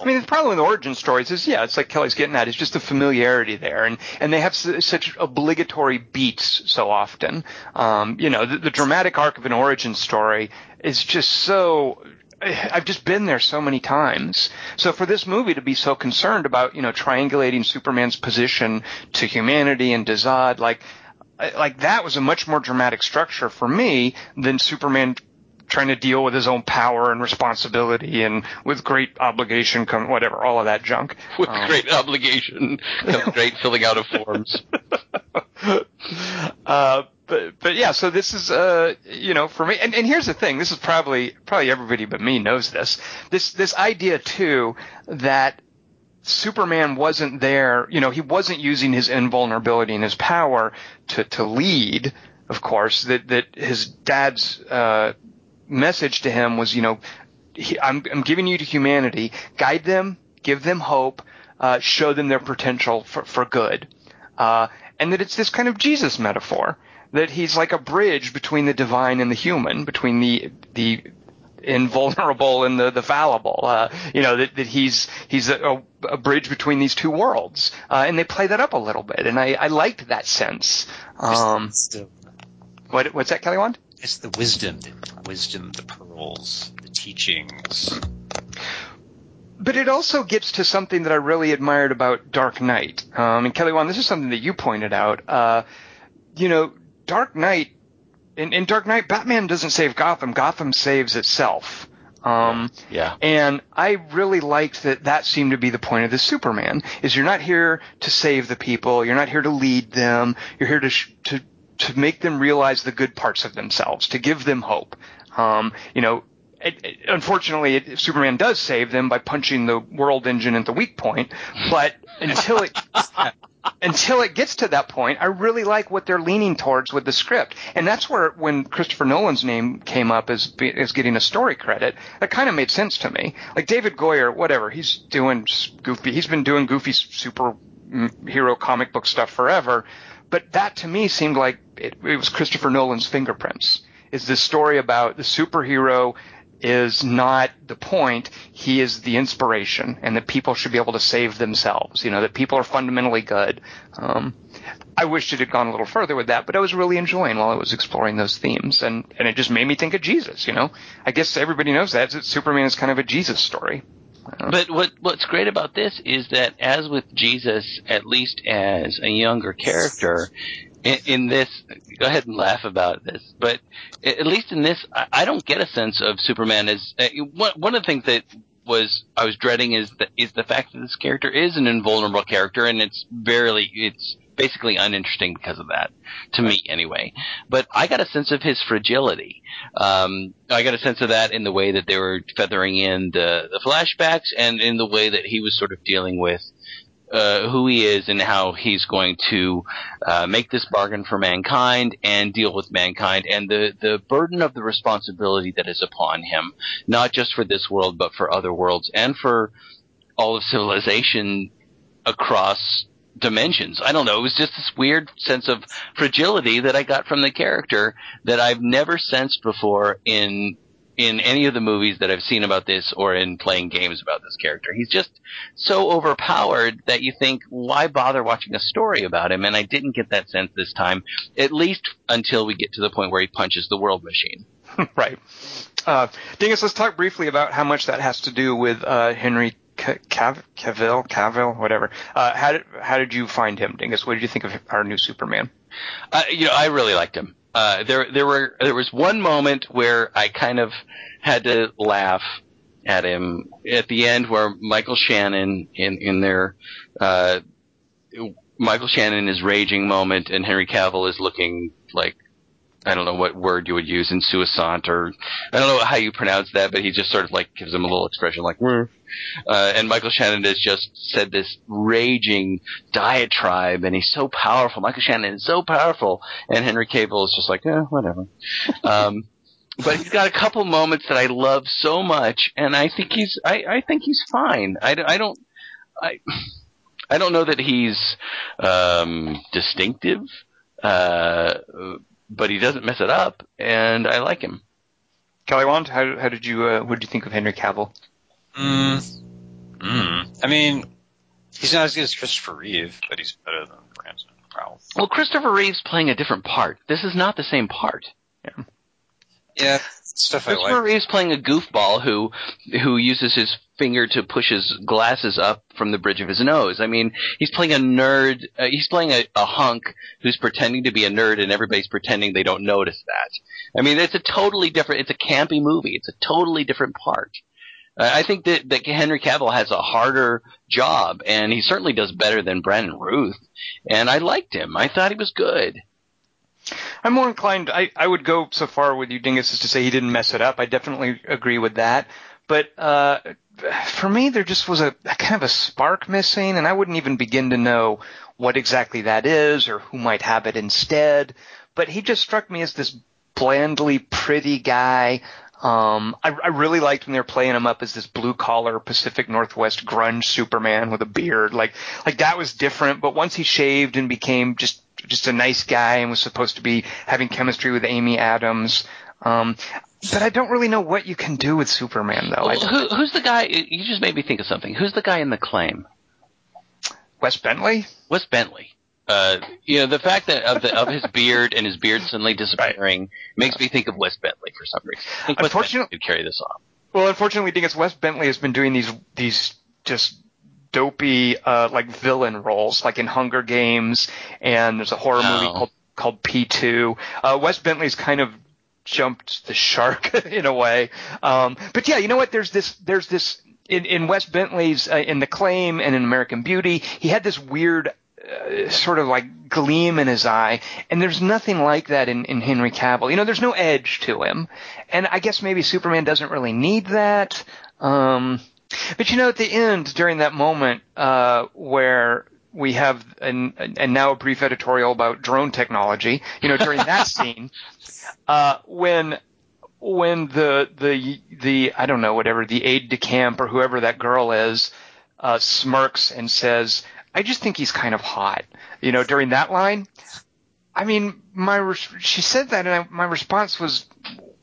I mean, the problem with origin stories is, yeah, it's like Kelly's getting at, it's just the familiarity there, and and they have s- such obligatory beats so often. Um, you know, the, the dramatic arc of an origin story is just so. I've just been there so many times. So for this movie to be so concerned about, you know, triangulating Superman's position to humanity and to Zod, like, like that was a much more dramatic structure for me than Superman trying to deal with his own power and responsibility and with great obligation come whatever all of that junk With Um, great obligation comes great filling out of forms. uh, but but yeah, so this is uh you know for me, and, and here's the thing. This is probably probably everybody but me knows this. This this idea too that Superman wasn't there. You know, he wasn't using his invulnerability and his power to to lead. Of course, that that his dad's uh, message to him was, you know, he, I'm I'm giving you to humanity. Guide them, give them hope, uh, show them their potential for for good. Uh, and that it's this kind of Jesus metaphor that he's like a bridge between the divine and the human, between the the invulnerable and the the fallible. Uh, you know that, that he's he's a, a bridge between these two worlds, uh, and they play that up a little bit, and I, I liked that sense. Um, what what's that, Kelly Wand? It's the wisdom, the wisdom, the pearls, the teachings. But it also gets to something that I really admired about Dark Knight. Um, and Kelly Wand, this is something that you pointed out. Uh, you know, Dark Knight, in, in Dark Knight, Batman doesn't save Gotham. Gotham saves itself. Um, Yeah. and I really liked that that seemed to be the point of the Superman, is you're not here to save the people, you're not here to lead them, you're here to, sh- to, to make them realize the good parts of themselves, to give them hope. Um, you know, it, it- unfortunately, it, Superman does save them by punching the world engine at the weak point, but until it, until it gets to that point, I really like what they're leaning towards with the script, and that's where when Christopher Nolan's name came up as as getting a story credit, that kind of made sense to me. Like David Goyer, whatever he's doing, goofy. He's been doing goofy super mm, comic book stuff forever, but that to me seemed like it, it was Christopher Nolan's fingerprints. Is this story about the superhero is not the point. He is the inspiration, and that people should be able to save themselves. You know, that people are fundamentally good. Um, I wish it had gone a little further with that, but I was really enjoying while I was exploring those themes, and and it just made me think of Jesus. You know, I guess everybody knows that, that Superman is kind of a Jesus story. But what what's great about this is that as with Jesus, at least as a younger character, in, in this, go ahead and laugh about this, but at least in this, I, I don't get a sense of Superman as uh, one one of the things that was I was dreading is the, is the fact that this character is an invulnerable character, and it's barely it's basically uninteresting because of that to me anyway. But I got a sense of his fragility. Um, I got a sense of that in the way that they were feathering in the, the flashbacks and in the way that he was sort of dealing with uh, who he is and how he's going to uh, make this bargain for mankind and deal with mankind and the, the burden of the responsibility that is upon him, not just for this world but for other worlds and for all of civilization across dimensions. I don't know. It was just this weird sense of fragility that I got from the character that I've never sensed before in in any of the movies that I've seen about this or in playing games about this character. He's just so overpowered that you think, why bother watching a story about him? And I didn't get that sense this time, at least until we get to the point where he punches the world machine. right. Uh, Dingus, let's talk briefly about how much that has to do with uh, Henry C- Cav- Cavill, Cavill, whatever. Uh, how did how did you find him, Dingus? What did you think of our new Superman? Uh, you know, I really liked him. Uh, there, there were, there was one moment where I kind of had to laugh at him at the end where Michael Shannon in, in their, uh, Michael Shannon is raging moment and Henry Cavill is looking like, I don't know what word you would use in suissant or, I don't know how you pronounce that, but he just sort of like gives him a little expression like, "Meh." uh, and Michael Shannon has just said this raging diatribe, and he's so powerful. Michael Shannon is so powerful, and Henry Cavill is just like, eh, whatever. Um, but he's got a couple moments that I love so much, and I think he's, I, I think he's fine. I, I don't, I, I don't know that he's um, distinctive, uh, but he doesn't mess it up, and I like him. Kelly Wand, how, how did you uh, what did you think of Henry Cavill? Mm. Mm. I mean, he's not as good as Christopher Reeve, but he's better than Brandon Routh. Well, Christopher Reeve's playing a different part. This is not the same part. Yeah, stuff I like. Reeve's playing a goofball who who uses his finger to push his glasses up from the bridge of his nose. I mean, he's playing a nerd. Uh, he's playing a, a hunk who's pretending to be a nerd, and everybody's pretending they don't notice that. I mean, it's a totally different. It's a campy movie. It's a totally different part. Uh, I think that, that Henry Cavill has a harder job, and he certainly does better than Brandon Routh. And I liked him. I thought he was good. I'm more inclined. I, I would go so far with you, Dingus, as to say he didn't mess it up. I definitely agree with that. But uh, for me, there just was a, a kind of a spark missing, and I wouldn't even begin to know what exactly that is or who might have it instead. But he just struck me as this blandly pretty guy. Um, I, I really liked when they were playing him up as this blue collar Pacific Northwest grunge Superman with a beard. Like, like that was different. But once he shaved and became just just a nice guy and was supposed to be having chemistry with Amy Adams. Um, but I don't really know what you can do with Superman though. I Well, who, who's the guy? You just made me think of something. Who's the guy in the claim? Wes Bentley? Wes Bentley. Uh, you know, the fact that of, the, of his beard and his beard suddenly disappearing makes me think of Wes Bentley for some reason. I think Wes Bentley could carry this off. Well, unfortunately, Dingus Wes Bentley has been doing these these just dopey uh, like villain roles, like in Hunger Games, and there's a horror Oh. movie called called P2. Uh, Wes Bentley's kind of jumped the shark in a way. Um, but yeah, you know what? There's this there's this in, in Wes Bentley's uh, in The Claim and in American Beauty, he had this weird uh, sort of like gleam in his eye, and there's nothing like that in, in Henry Cavill. You know, there's no edge to him, and I guess maybe Superman doesn't really need that. Um, but you know, at the end, during that moment uh, where we have an, and now a brief editorial about drone technology, you know, during that scene, uh, when when the the the I don't know whatever the aide de camp or whoever that girl is uh, smirks and says, "I just think he's kind of hot." You know, during that line, I mean, my she said that, and I, my response was,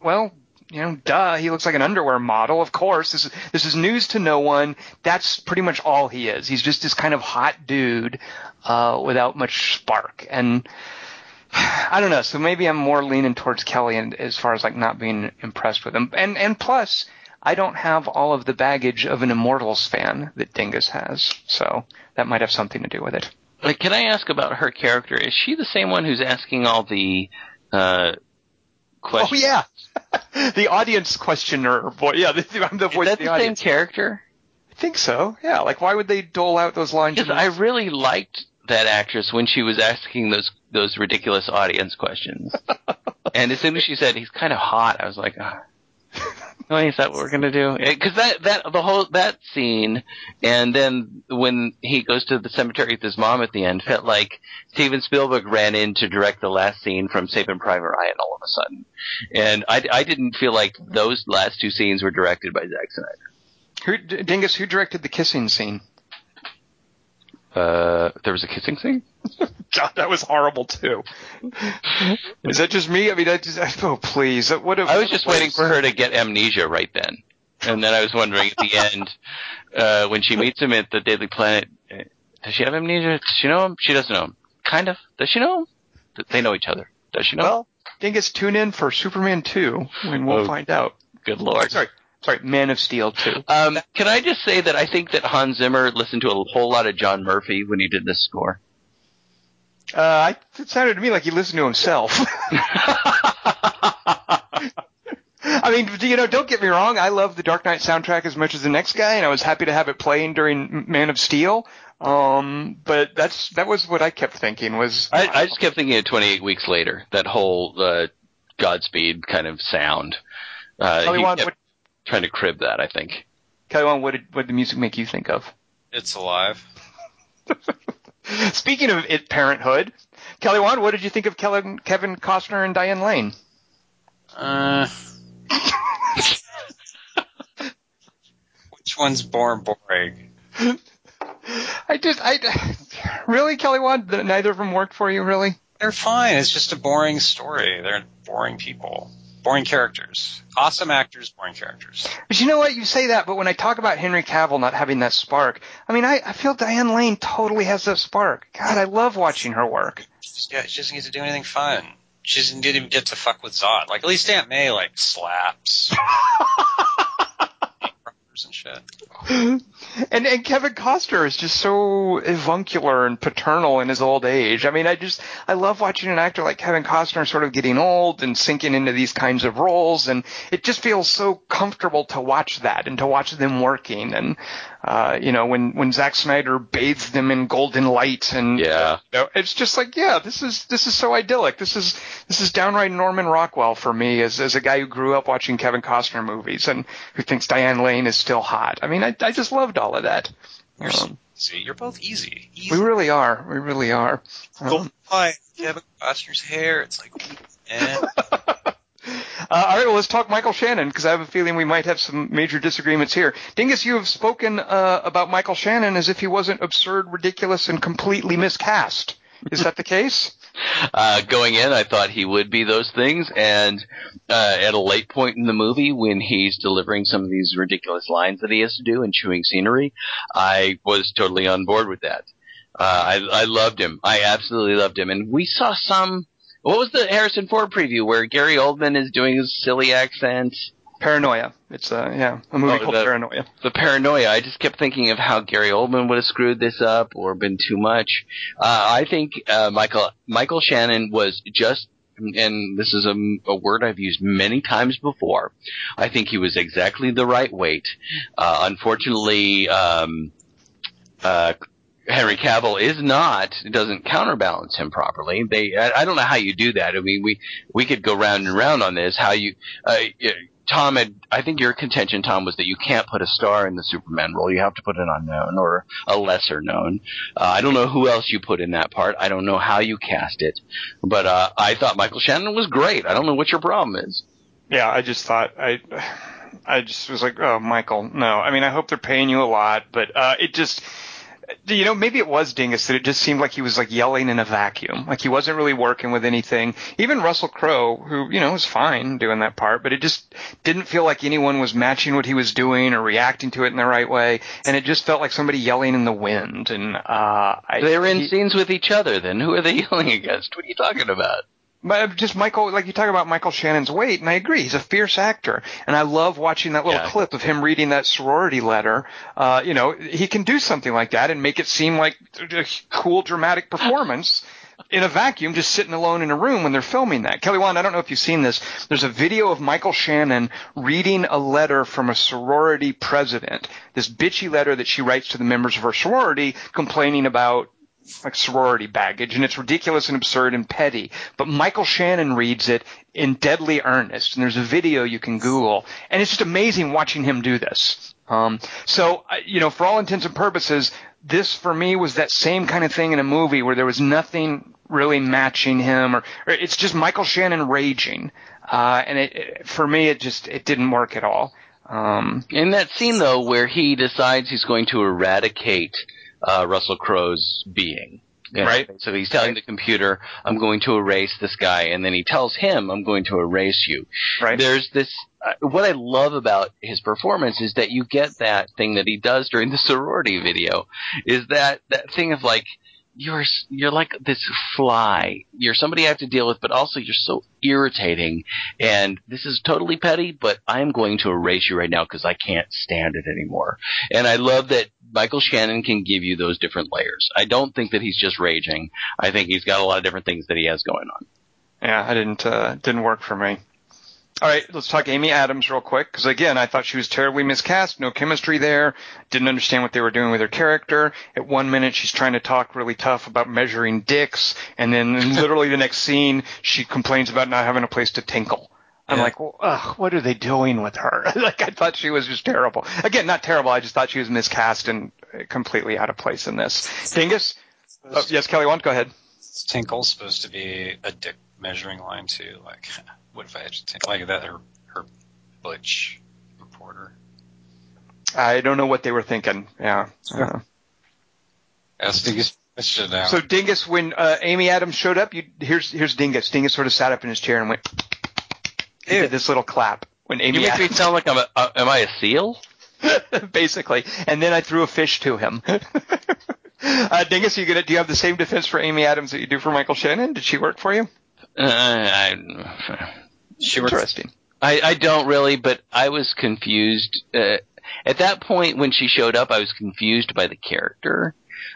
"Well, you know, duh, he looks like an underwear model. Of course, this is this is news to no one. That's pretty much all he is. He's just this kind of hot dude uh, without much spark." And I don't know. So maybe I'm more leaning towards Kelly and as far as like not being impressed with him. And and plus, I don't have all of the baggage of an Immortals fan that Dingus has. So that might have something to do with it. Like, can I ask about her character? Is she the same one who's asking all the uh, questions? Oh yeah, the audience questioner. Boy, yeah, I'm the Is voice that of the the same character? I think so. Yeah. Like, why would they dole out those lines? Because I really liked that actress when she was asking those those ridiculous audience questions. and as soon as she said he's kind of hot, I was like, oh, really, is that what we're gonna do? Because that that the whole that scene, and then when he goes to the cemetery with his mom at the end, felt like Steven Spielberg ran in to direct the last scene from Saving Private Ryan all of a sudden, and I I didn't feel like those last two scenes were directed by Zack Snyder. Who, D- Dingus, who directed the kissing scene? Uh, there was a kissing scene. God, that was horrible too. Is that just me? I mean, I just, oh please, what? A, I was just waiting for her to get amnesia right then, and then I was wondering at the end uh, when she meets him at the Daily Planet, uh, does she have amnesia? Does she know him? She doesn't know him. Kind of. Does she know him? They know each other. Does she know? him? Well, Dingus, tune in for Superman 2 when we'll Oh, find out. good Oh, lord. sorry, sorry, Man of Steel 2. Um, can I just say that I think that Hans Zimmer listened to a whole lot of John Murphy when he did this score. Uh, it sounded to me like he listened to himself. I mean, you know, don't get me wrong. I love the Dark Knight soundtrack as much as the next guy, and I was happy to have it playing during Man of Steel. Um, but that's that was what I kept thinking was I, I just kept thinking of 28 Weeks Later, that whole uh, Godspeed kind of sound. Uh, Kelly he Wan, kept what, trying to crib that, I think. Kelly Wand, what did what did the music make you think of? It's alive. Speaking of it, Parenthood, Kelly Wand, what did you think of Kevin, Kevin Costner and Diane Lane? Uh, which one's more boring? I just, I really, Kelly Wand, th- neither of them worked for you, really. They're fine. It's just a boring story. They're boring people. Boring characters. Awesome actors, boring characters. But you know what? You say that, but when I talk about Henry Cavill not having that spark, I mean, I, I feel Diane Lane totally has that spark. God, I love watching her work. She, just, yeah, she doesn't get to do anything fun. she didn't even get to fuck with Zod. Like at least Aunt May like slaps. and shit. And and Kevin Costner is just so avuncular and paternal in his old age. I mean, I just I love watching an actor like Kevin Costner sort of getting old and sinking into these kinds of roles, and it just feels so comfortable to watch that and to watch them working. And uh, you know, when when Zack Snyder bathes them in golden light, and Yeah. you know, it's just like, yeah, this is this is so idyllic. This is this is downright Norman Rockwell for me as as a guy who grew up watching Kevin Costner movies and who thinks Diane Lane is still hot. I mean, I I just loved all of that. You're Um, easy. You're both easy. Easy. we really are. We really are. Um, Golden Pie, Kevin Costner's hair. It's like, eh. Uh, all right, well, let's talk Michael Shannon because I have a feeling we might have some major disagreements here. Dingus, you have spoken uh, about Michael Shannon as if he wasn't absurd, ridiculous, and completely miscast. Is that the case? Uh, going in, I thought he would be those things, and uh, at a late point in the movie, when he's delivering some of these ridiculous lines that he has to do and chewing scenery, I was totally on board with that. Uh, I, I loved him. I absolutely loved him, and we saw some. What was the Harrison Ford preview where Gary Oldman is doing his silly accent? Paranoia. It's uh, yeah, a movie Oh, called the- Paranoia. the paranoia. I just kept thinking of how Gary Oldman would have screwed this up or been too much. Uh, I think uh, Michael Michael Shannon was just, and this is a, a word I've used many times before. I think he was exactly the right weight. Uh, unfortunately, um, uh, Henry Cavill is not. Doesn't counterbalance him properly. They. I, I don't know how you do that. I mean, we we could go round and round on this. How you. Uh, Tom had, I think your contention, Tom, was that you can't put a star in the Superman role. You have to put an unknown or a lesser known. Uh, I don't know who else you put in that part. I don't know how you cast it, but uh, I thought Michael Shannon was great. I don't know what your problem is. Yeah, I just thought I, I just was like, oh, Michael, no. I mean, I hope they're paying you a lot, but uh, it just, you know, maybe it was Dingus that it just seemed like he was like yelling in a vacuum, like he wasn't really working with anything. Even Russell Crowe, who you know was fine doing that part, but it just didn't feel like anyone was matching what he was doing or reacting to it in the right way, and it just felt like somebody yelling in the wind. And uh, I, They're in he- scenes with each other. Then who are they yelling against? What are you talking about? But just Michael, like you talk about Michael Shannon's weight, and I agree, he's a fierce actor, and I love watching that little Yeah. clip of him reading that sorority letter. Uh, you know, he can do something like that and make it seem like a cool, dramatic performance. In a vacuum, just sitting alone in a room when they're filming that. Kelly Wand, I don't know if you've seen this. There's a video of Michael Shannon reading a letter from a sorority president. This bitchy letter that she writes to the members of her sorority complaining about like sorority baggage, and it's ridiculous and absurd and petty. But Michael Shannon reads it in deadly earnest, and there's a video you can Google, and it's just amazing watching him do this. Um, so, you know, for all intents and purposes, this for me was that same kind of thing in a movie where there was nothing really matching him, or, or it's just Michael Shannon raging, uh, and it, it, for me, it just it didn't work at all. Um, In that scene, though, where he decides he's going to eradicate uh, Russell Crowe's being. You know, Right. So he's telling the computer, "I'm going to erase this guy," and then he tells him, "I'm going to erase you." right? There's this. Uh, what I love about his performance is that you get that thing that he does during the sorority video. Is that that thing of like you're s- you're like this fly. You're somebody I have to deal with, but also you're so irritating. And this is totally petty, but I'm going to erase you right now because I can't stand it anymore. And I love that Michael Shannon can give you those different layers. I don't think that he's just raging. I think he's got a lot of different things that he has going on. Yeah, I didn't uh, didn't work for me. All right, let's talk Amy Adams real quick because again, I thought she was terribly miscast. No chemistry there. Didn't understand what they were doing with her character. At one minute, she's trying to talk really tough about measuring dicks, and then literally the next scene, she complains about not having a place to tinkle. I'm Yeah. like, well, ugh, what are they doing with her? like, I thought she was just terrible. Again, not terrible. I just thought she was miscast and uh, completely out of place in this. Dingus? Oh, yes, Kelly, want go ahead. Tinkle's supposed to be a dick measuring line too. Like, what if I had to tinkle like that? Her, her butch reporter. I don't know what they were thinking. Yeah. Uh, That's the that. So Dingus, when uh, Amy Adams showed up, you here's here's Dingus. Dingus sort of sat up in his chair and went. Did this little clap when Amy. You make me sound like I'm a, uh, am I a seal? basically, and then I threw a fish to him. uh, Dingus, you gonna do you have the same defense for Amy Adams that you do for Michael Shannon? Did she work for you? Uh, I, She works. Interesting. I, I don't really, but I was confused. Uh, at that point, when she showed up, I was confused by the character.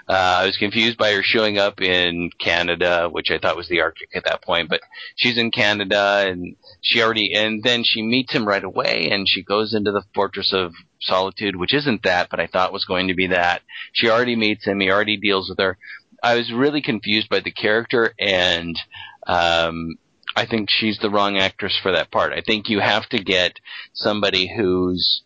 Uh, I was confused by her showing up in Canada, which I thought was the Arctic at that point, but she's in Canada and she already, and then she meets him right away and she goes into the Fortress of Solitude, which isn't that, but I thought was going to be that. She already meets him, he already deals with her. I was really confused by the character and, um, I think she's the wrong actress for that part. I think you have to get somebody who's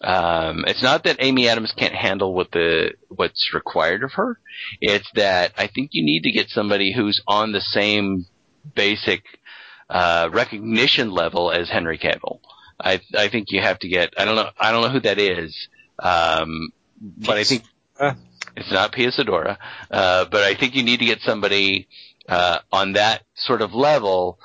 um, it's not that Amy Adams can't handle what the what's required of her. It's that I think you need to get somebody who's on the same basic uh, recognition level as Henry Cavill. I I think you have to get I don't know I don't know who that is, um, but I think Uh. it's not Pia Zadora. Uh, but I think you need to get somebody uh, on that sort of level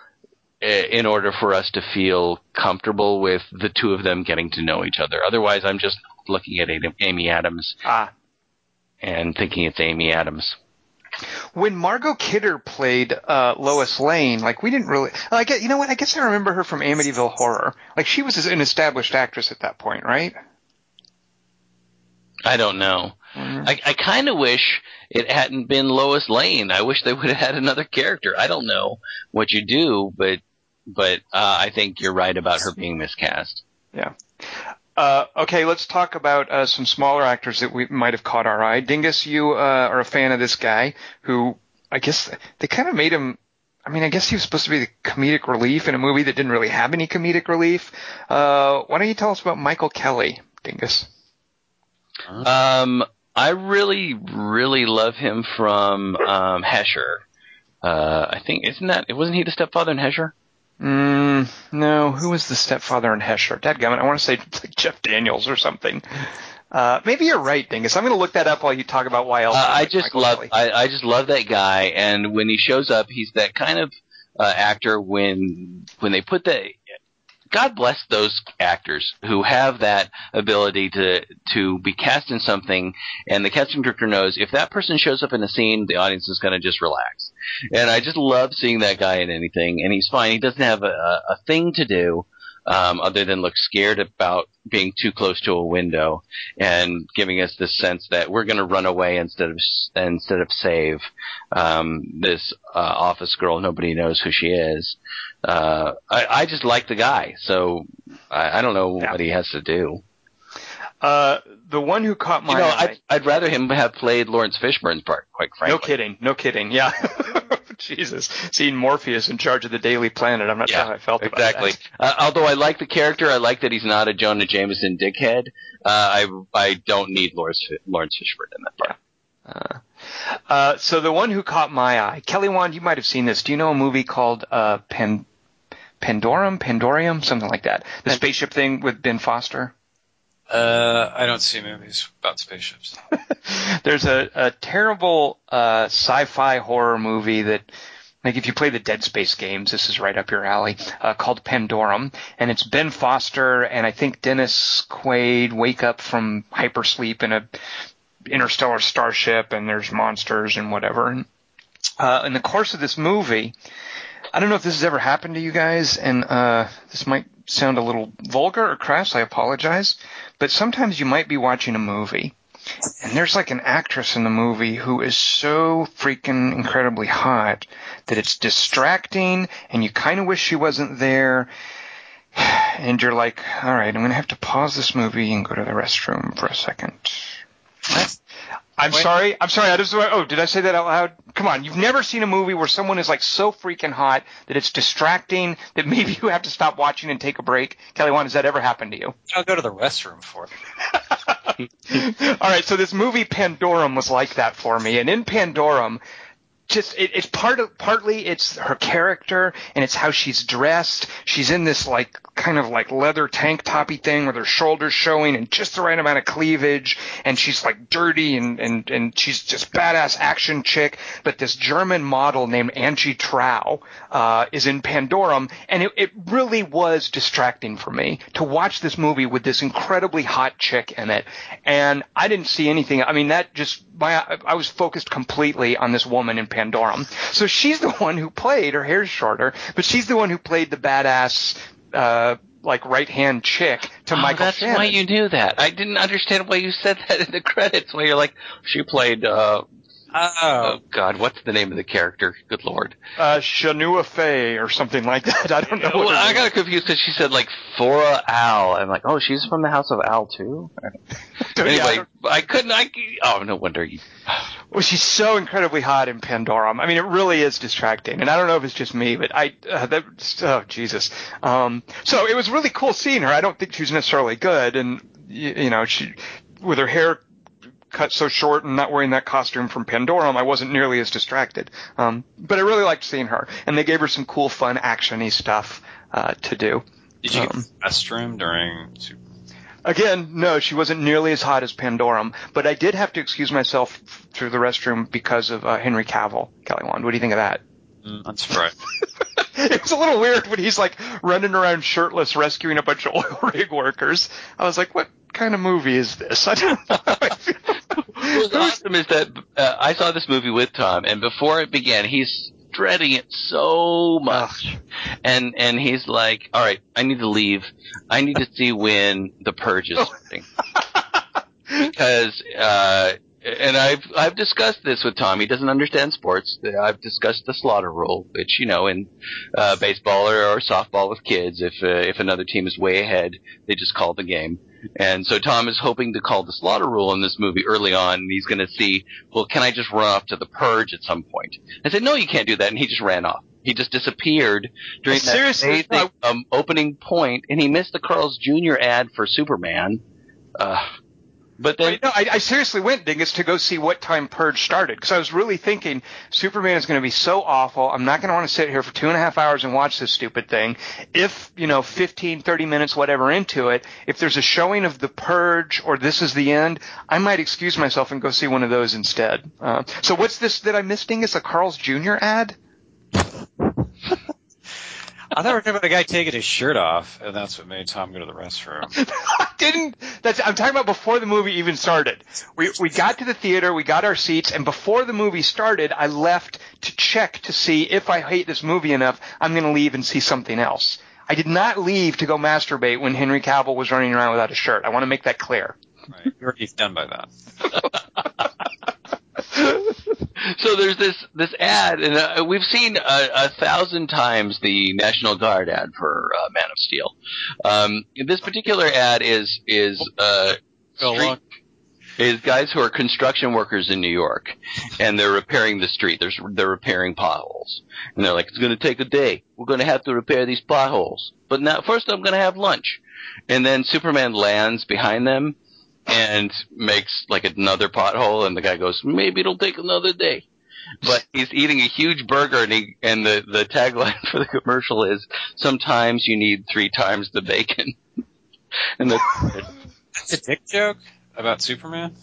in order for us to feel comfortable with the two of them getting to know each other. Otherwise, I'm just looking at Amy Adams Ah. and thinking it's Amy Adams. When Margot Kidder played uh, Lois Lane, like we didn't really. I guess you know what? I guess I remember her from Amityville Horror. Like she was an established actress at that point, right? I don't know. Mhm. I, I kind of wish it hadn't been Lois Lane. I wish they would have had another character. I don't know what you do, but but uh, I think you're right about her being miscast. Uh, okay, let's talk about uh, some smaller actors that we might have caught our eye. Dingus, you uh, are a fan of this guy who I guess they kind of made him. I mean, I guess he was supposed to be the comedic relief in a movie that didn't really have any comedic relief. Uh, why don't you tell us about Michael Kelly, Dingus? Um, I really, really love him from um, Hesher. Uh, I think isn't that wasn't he the stepfather in Hesher? Mm, no, who was the stepfather in Hesher? Dadgummit, I want to say like Jeff Daniels or something. Uh, maybe you're right, Dingus. I'm going to look that up while you talk about why else. Uh, I like just Michael love I, I just love that guy, and when he shows up, he's that kind of uh, actor when when they put the God bless those actors who have that ability to to be cast in something, and the casting director knows if that person shows up in a scene, the audience is going to just relax. And I just love seeing that guy in anything, and he's fine. He doesn't have a, a thing to do um, other than look scared about being too close to a window and giving us this sense that we're going to run away instead of instead of save um, this uh, office girl. Nobody knows who she is. Uh, I, I just like the guy, so I, I don't know Yeah. what he has to do. Uh, the one who caught my you know, eye. I'd, I'd rather him have played Laurence Fishburne's part, quite frankly. No kidding. No kidding. Yeah. Jesus. Seeing Morpheus in charge of the Daily Planet. I'm not sure how I felt about Exactly. Uh, although I like the character, I like that he's not a Jonah Jameson dickhead. Uh, I I don't need Lawrence Laurence Fishburne in that part. Uh, uh, so the one who caught my eye, Kelly Wand, you might have seen this. Do you know a movie called uh, Pan- Pandorum, Pandorium, something like that? The spaceship thing with Ben Foster. Uh, I don't see movies about spaceships. There's a, a terrible uh, sci-fi horror movie that, like, if you play the Dead Space games, this is right up your alley. Uh, called Pandorum, and it's Ben Foster and I think Dennis Quaid wake up from hypersleep in a interstellar starship, and there's monsters and whatever. And, uh, in the course of this movie, I don't know if this has ever happened to you guys, and uh, this might sound a little vulgar or crass. I apologize, but sometimes you might be watching a movie and there's like an actress in the movie who is so freaking incredibly hot that it's distracting and you kind of wish she wasn't there. And you're like, all right, I'm going to have to pause this movie and go to the restroom for a second. I'm sorry. I'm sorry. I just, oh, did I say that out loud? Come on. You've never seen a movie where someone is like so freaking hot that it's distracting that maybe you have to stop watching and take a break. Kelly, Wand, has that ever happened to you? I'll go to the restroom for it. All right, so this movie Pandorum was like that for me, and in Pandorum, just it, it's part of partly it's her character and it's how she's dressed. She's in this like kind of like leather tank toppy thing with her shoulders showing and just the right amount of cleavage, and she's like dirty and and and she's just badass action chick. But this German model named Antje Traue uh, is in Pandorum, and it, it really was distracting for me to watch this movie with this incredibly hot chick in it, and I didn't see anything. I mean, that just my I was focused completely on this woman in Pandorum. So she's the one who played. Her hair's shorter, but she's the one who played the badass. Uh, like right hand chick to oh, Michael that's Shannon. why you knew that. I didn't understand why you said that in the credits. Why you're like, she played. uh Oh, Oh God, what's the name of the character? Good Lord. uh, Shanua Fay or something like that. I don't know. Well, I got confused because she said like Thora Al. I'm like, oh, she's from the House of Al too. is. Yeah, I anyway, I couldn't. I oh, no wonder you. Well, she's so incredibly hot in Pandorum. I mean, it really is distracting, and I don't know if it's just me, but I uh, that oh Jesus. Um, so it was really cool seeing her. I don't think she's necessarily good, and you, you know, she with her hair cut so short and not wearing that costume from Pandorum, I wasn't nearly as distracted. Um, but I really liked seeing her, and they gave her some cool, fun, actiony stuff uh, to do. did you get um, the restroom during? Again, no, she wasn't nearly as hot as Pandorum, but I did have to excuse myself through the restroom because of uh, Henry Cavill. Kelly Wand, what do you think of that? Mm, That's right. it was a little weird when he's like running around shirtless rescuing a bunch of oil rig workers. I was like, what kind of movie is this? I don't know. What's awesome is that uh, I saw this movie with Tom, and before it began, he's dreading it so much, and and he's like, "All right, I need to leave. I need to see when the purge is starting." because uh and I've I've discussed this with Tom. He doesn't understand sports. I've discussed the slaughter rule, which you know in uh, baseball or, or softball with kids, if uh, if another team is way ahead, they just call the game. And so Tom is hoping to call the slaughter rule in this movie early on, and he's going to see, well, can I just run off to the purge at some point? I said, no, you can't do that, and he just ran off. He just disappeared during that Seriously? amazing, um, opening point, and he missed the Carl's Jr. ad for Superman. Uh, but then Wait, no, I, I seriously went, Dingus, to go see what time Purge started because I was really thinking Superman is going to be so awful. I'm not going to want to sit here for two and a half hours and watch this stupid thing. If, you know, 15, 30 minutes, whatever into it, if there's a showing of The Purge or This is the End, I might excuse myself and go see one of those instead. Uh, so what's this that I missed, Dingus? A Carl's Jr. ad? I thought we were talking about the guy taking his shirt off, and that's what made Tom go to the restroom. I didn't. That's. I'm talking about before the movie even started. We we got to the theater, we got our seats, and before the movie started, I left to check to see if I hate this movie enough, I'm going to leave and see something else. I did not leave to go masturbate when Henry Cavill was running around without a shirt. I want to make that clear. Right. You're already done by that. so there's this this ad, and uh, we've seen a, a thousand times the National Guard ad for uh, Man of Steel. Um, this particular ad is is uh, street- is guys who are construction workers in New York, and they're repairing the street. They're they're repairing potholes, and they're like, it's going to take a day. We're going to have to repair these potholes, but now first I'm going to have lunch, and then Superman lands behind them and makes like another pothole, and the guy goes, maybe it'll take another day. But he's eating a huge burger, and he and the the tagline for the commercial is, "Sometimes you need three times the bacon." and the It's a dick joke about Superman.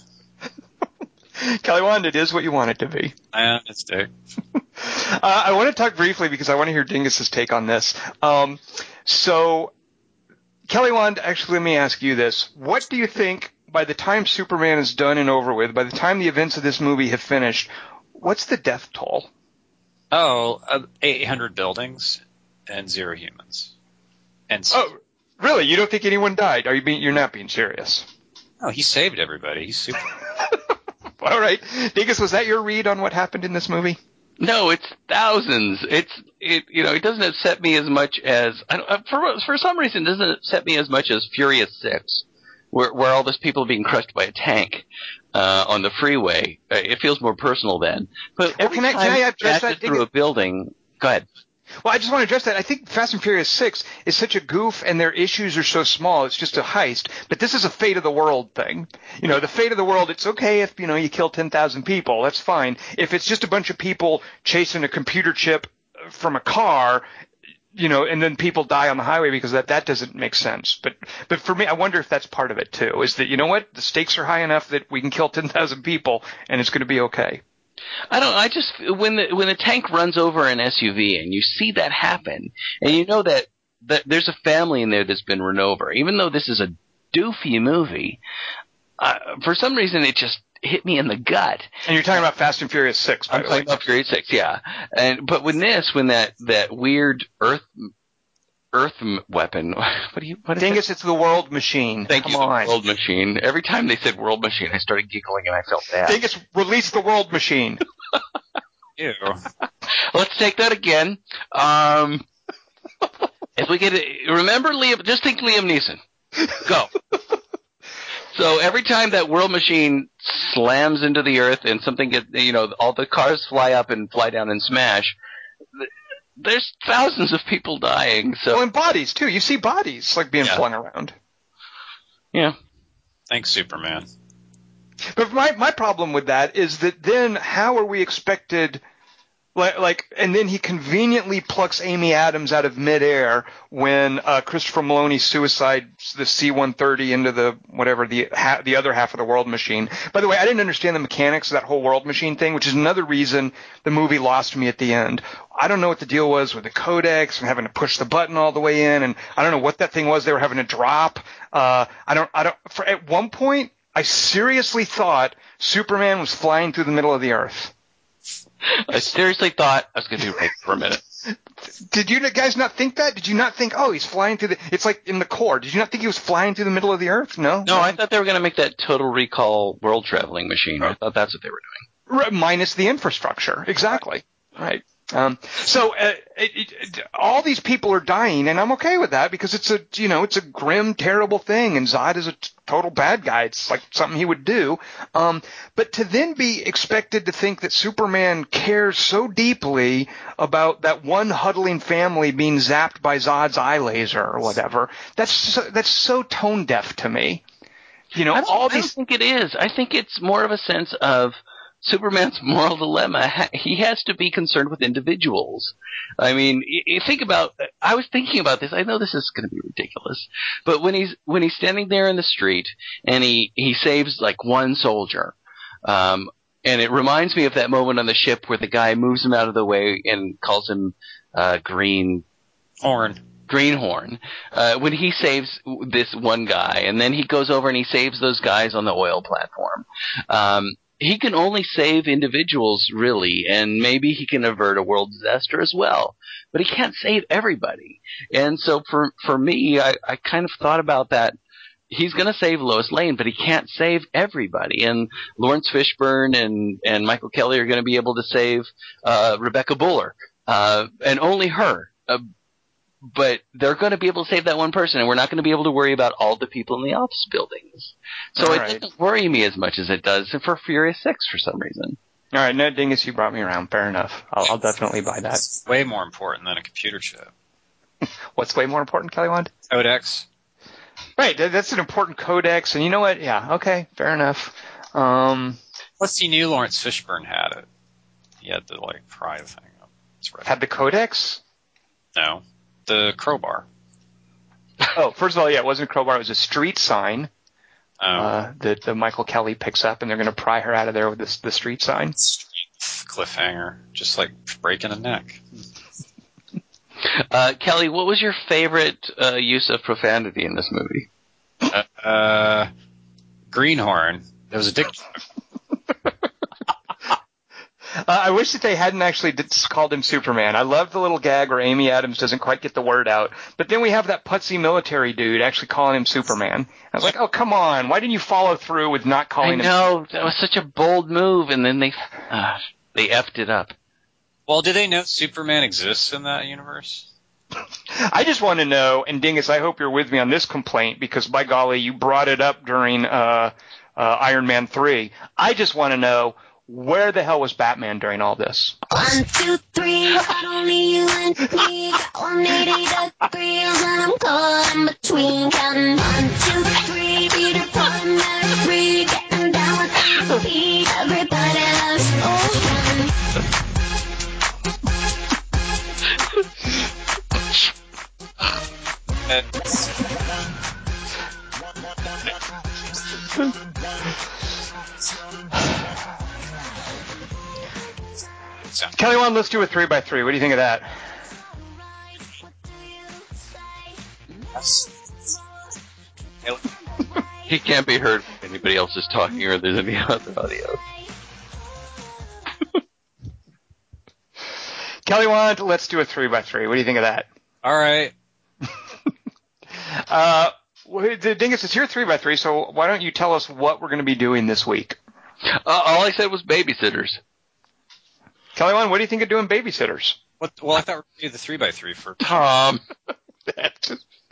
Kelly Wand, it is what you want it to be. Yeah, it's dick. Uh, I want to talk briefly because I want to hear Dingus's take on this. Um, so, Kelly Wand, actually, let me ask you this: What do you think by the time Superman is done and over with, by the time the events of this movie have finished, what's the death toll? Oh, uh, 800 buildings and zero humans. And s- Oh, really? You don't think anyone died? Are you being? You're not being serious? no, he saved everybody. He's super. All right, Dingus, was that your read on what happened in this movie? No, it's thousands. It's it. You know, it doesn't upset me as much as I don't, uh, for for some reason it doesn't upset me as much as Furious Six, where where all those people are being crushed by a tank uh, on the freeway. Uh, it feels more personal then. But every can I- time can I address that? through a building, go ahead. Well, I just want to address that. I think Fast and Furious 6 is such a goof and their issues are so small. It's just a heist. But this is a fate of the world thing. You know, the fate of the world, it's okay if, you know, you kill 10,000 people. That's fine. If it's just a bunch of people chasing a computer chip from a car, you know, and then people die on the highway because that, that doesn't make sense. But, but for me, I wonder if that's part of it too, is that, you know what? The stakes are high enough that we can kill 10,000 people and it's going to be okay. I don't. I just when the when the tank runs over an SUV and you see that happen, and you know that that there's a family in there that's been run over, even though this is a doofy movie. Uh, for some reason, it just hit me in the gut. And you're talking about Fast and Furious Six, by I'm talking about Furious Six, yeah. And but when this, when that that weird Earth Earth weapon, what do you what is it? Dingus, it's the World Machine. Thank Come you, on. the World Machine. Every time they said World Machine, I started giggling and I felt bad. Dingus, release the World Machine. Ew. Let's take that again. Um, if we get it, remember Liam, just think Liam Neeson. Go. So every time that world machine slams into the earth and something gets, you know, all the cars fly up and fly down and smash, th- there's thousands of people dying. So Well, and bodies too. You see bodies like being Yeah. flung around. yeah, Thanks, Superman. But my my problem with that is that then how are we expected? Like, and then he conveniently plucks Amy Adams out of midair when uh, Christopher Meloni suicides the C-130 into the whatever the ha- the other half of the world machine. By the way, I didn't understand the mechanics of that whole world machine thing, which is another reason the movie lost me at the end. I don't know what the deal was with the codex and having to push the button all the way in, and I don't know what that thing was they were having to drop. Uh, I don't, I don't. For, at one point, I seriously thought Superman was flying through the middle of the earth. I seriously thought I was going to be right for a minute. Did you guys not think that? Did you not think, oh, he's flying through the? It's like in the core. Did you not think he was flying through the middle of the earth? No. No, I thought they were going to make that Total Recall world traveling machine. I thought that's what they were doing. R- minus the infrastructure. Exactly. Right. Um, so uh, it, it, all these people are dying, and I'm okay with that because it's a you know it's a grim, terrible thing, and Zod is a t- total bad guy. It's like something he would do. Um, but to then be expected to think that Superman cares so deeply about that one huddling family being zapped by Zod's eye laser or whatever, that's so, that's so tone deaf to me. You know, I all I don't think it is. I think it's more of a sense of Superman's moral dilemma. He has to be concerned with individuals. I mean, you think about. I was thinking about this. I know this is going to be ridiculous, but when he's when he's standing there in the street and he he saves like one soldier, um, and it reminds me of that moment on the ship where the guy moves him out of the way and calls him uh, Green Horn. Greenhorn, uh, when he saves this one guy, and then he goes over and he saves those guys on the oil platform. Um, he can only save individuals, really, and maybe he can avert a world disaster as well. But he can't save everybody. And so for for me, I, I kind of thought about that. He's going to save Lois Lane, but he can't save everybody. And Laurence Fishburne and and Michael Kelly are going to be able to save uh, Rebecca Buller, uh, and only her. Uh, but they're going to be able to save that one person, and we're not going to be able to worry about all the people in the office buildings. So All it right. doesn't worry me as much as it does for Furious Six for some reason. All right, no, Dingus, you brought me around. Fair enough. I'll, I'll definitely buy that. It's way more important than a computer chip. What's way more important, Kelly Wand? Codex. Right, that's an important codex, and you know what? Yeah, okay, fair enough. Um, Plus, he knew Laurence Fishburne had it. He had to like pry thing up. It's right. had the codex? No, the crowbar. Oh, first of all, yeah, it wasn't a crowbar; it was a street sign uh, that the Michael Kelly picks up, and they're going to pry her out of there with this, the street sign. cliffhanger, just like breaking a neck. Uh, Kelly, what was your favorite uh, use of profanity in this movie? Uh, Greenhorn. There was a dick. Uh, I wish that they hadn't actually called him Superman. I love the little gag where Amy Adams doesn't quite get the word out, but then we have that putsy military dude actually calling him Superman. I was like, oh come on, why didn't you follow through with not I calling him? know that was such a bold move, and then they uh, they effed it up. Well, do they know Superman exists in that universe? I just want to know, and Dingus, I hope you're with me on this complaint because by golly, you brought it up during uh, uh, Iron Man three. I just want to know where the hell was Batman during all this? One, two, three, got only you and me. Got 180 degrees and I'm caught in between. Counting one, two, three, Peter Pan, Mary Free. Getting down with the. Everybody loves ocean. So, Kelly, one, let's do a three by three. What do you think of that? He can't be heard. anybody else is talking or there's any other audio. Kelly Wand, let's do a three by three. What do you think of that? All right. Uh, well, the Dingus, it's your three by three, so why don't you tell us what we're going to be doing this week? Uh, all I said was babysitters. Kelly Wand, what do you think of doing babysitters? What, well, I thought we were going to do the three by three for. Tom.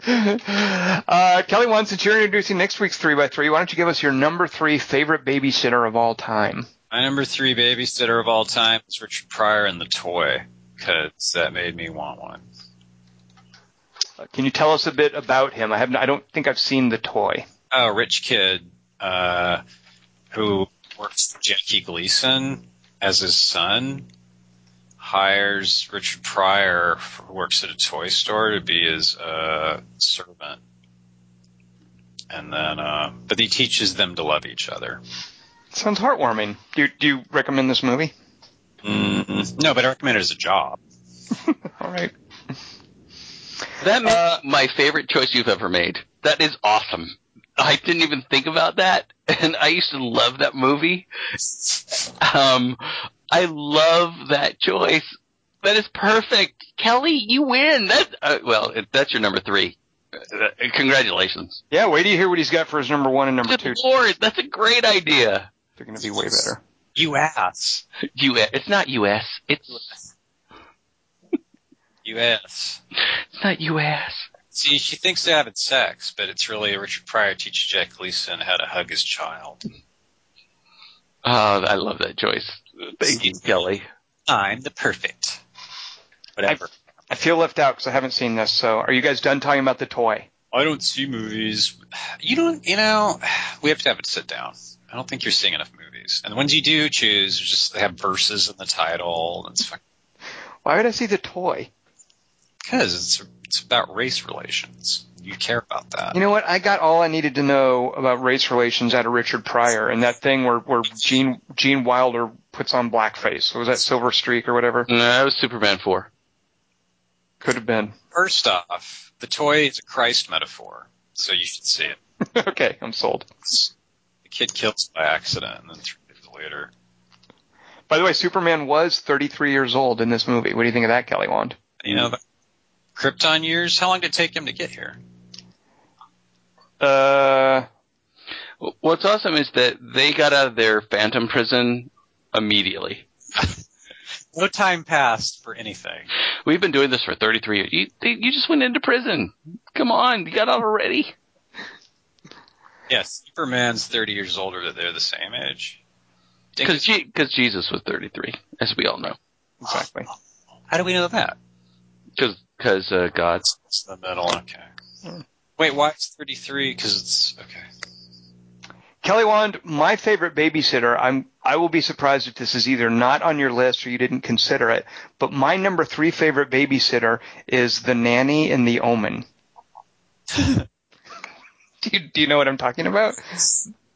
uh, Kelly Wand, since you're introducing next week's three by three, why don't you give us your number three favorite babysitter of all time? My number three babysitter of all time is Richard Pryor and the Toy, because that made me want one. Uh, Can you tell us a bit about him? I have, I don't think I've seen the toy. a rich kid uh, who works for Jackie Gleason as his son hires Richard Pryor, who works at a toy store, to be his uh, servant, and then uh, but he teaches them to love each other. Sounds heartwarming. Do you, do you recommend this movie? mm No, but I recommend it as a job. All right. That may be my favorite choice you've ever made. That is awesome. I didn't even think about that, and I used to love that movie. Um, I love that choice. That is perfect, Kelly. You win. That uh, well, that's your number three. Uh, congratulations. Yeah, wait till you hear what he's got for his number one and number Good two. lord, that's a great idea. They're going to be way better. U.S. ass. U.S. It's not U.S. It's U.S. U.S. it's not U.S. See, she thinks they're having sex, but it's really Richard Pryor teaches Jack Gleason how to hug his child. Oh, I love that choice. Thank you, Kelly. I'm the perfect. Whatever. I feel left out because I haven't seen this. So, are you guys done talking about the toy? I don't see movies. You don't, you know, we have to have it sit down. I don't think you're seeing enough movies. And the ones you do choose, just they have verses in the title. It's fucking, Why would I see the toy? Because it's, it's about race relations. You care about that. You know what? I got all I needed to know about race relations out of Richard Pryor and that thing where where Gene Gene Wilder puts on blackface. Was that Silver Streak or whatever? No, that was Superman four. Could have been. First off, the toy is a Christ metaphor, so you should see it. okay, I'm sold. The kid kills by accident, and then three days later, By the way, Superman was 33 years old in this movie. What do you think of that, Kelly Wand? you know, the Krypton years. How long did it take him to get here? Uh, What's awesome is that they got out of their phantom prison immediately. No time passed for anything. We've been doing this for 33 years. You, you just went into prison. Come on, you got out already. Yes, Superman's 30 years older, but they're the same age. Because Jesus was 33, as we all know. exactly. How do we know that? Because uh, God. It's the middle. Okay. Wait, why it's 33? Because it's okay. Kelly Wand, my favorite babysitter. I'm. I will be surprised if this is either not on your list or you didn't consider it. But my number three favorite babysitter is the nanny in The Omen. do, you, do you know what I'm talking about?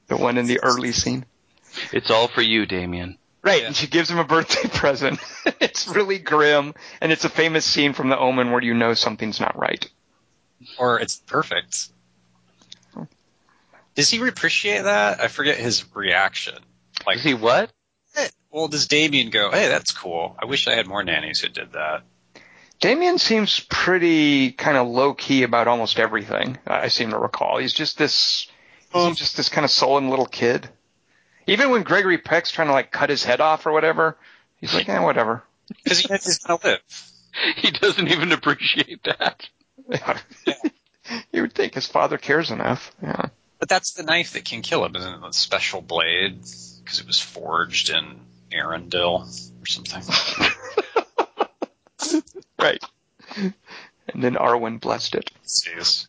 The one in the early scene. It's all for you, Damien. Right, Yeah. and she gives him a birthday present. it's really grim, and it's a famous scene from The Omen where you know something's not right. Or it's perfect. Does he appreciate that? I forget his reaction. Like, Is he what? eh, well, does Damien go, hey, that's cool. I wish I had more nannies who did that. Damien seems pretty kind of low key about almost everything. I seem to recall. He's just this, he's just this kind of sullen little kid. Even when Gregory Peck's trying to like cut his head off or whatever, he's like, eh, whatever. Because he knows he's going to live. He doesn't even appreciate that. you would think his father cares enough. Yeah. But that's the knife that can kill him, isn't it? The special blade, because it was forged in Rivendell or something. Right. And then Arwen blessed it. Jeez.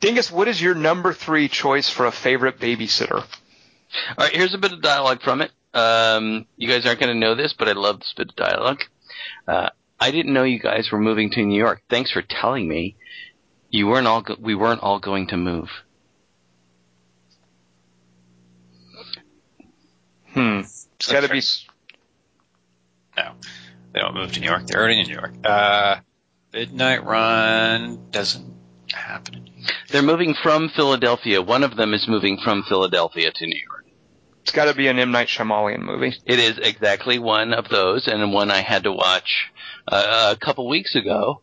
Dingus, what is your number three choice for a favorite babysitter? All right, here's a bit of dialogue from it. Um, you guys aren't going to know this, but I love this bit of dialogue. Uh, I didn't know you guys were moving to New York. Thanks for telling me. You weren't all. Go- we weren't all going to move. Hmm. It's got to be. No, they don't move to New York. They're already in New York. Uh, Midnight Run doesn't happen in New They're moving from Philadelphia. One of them is moving from Philadelphia to New York. It's got to be an M Night Shyamalan movie. It is exactly one of those, and one I had to watch uh, a couple weeks ago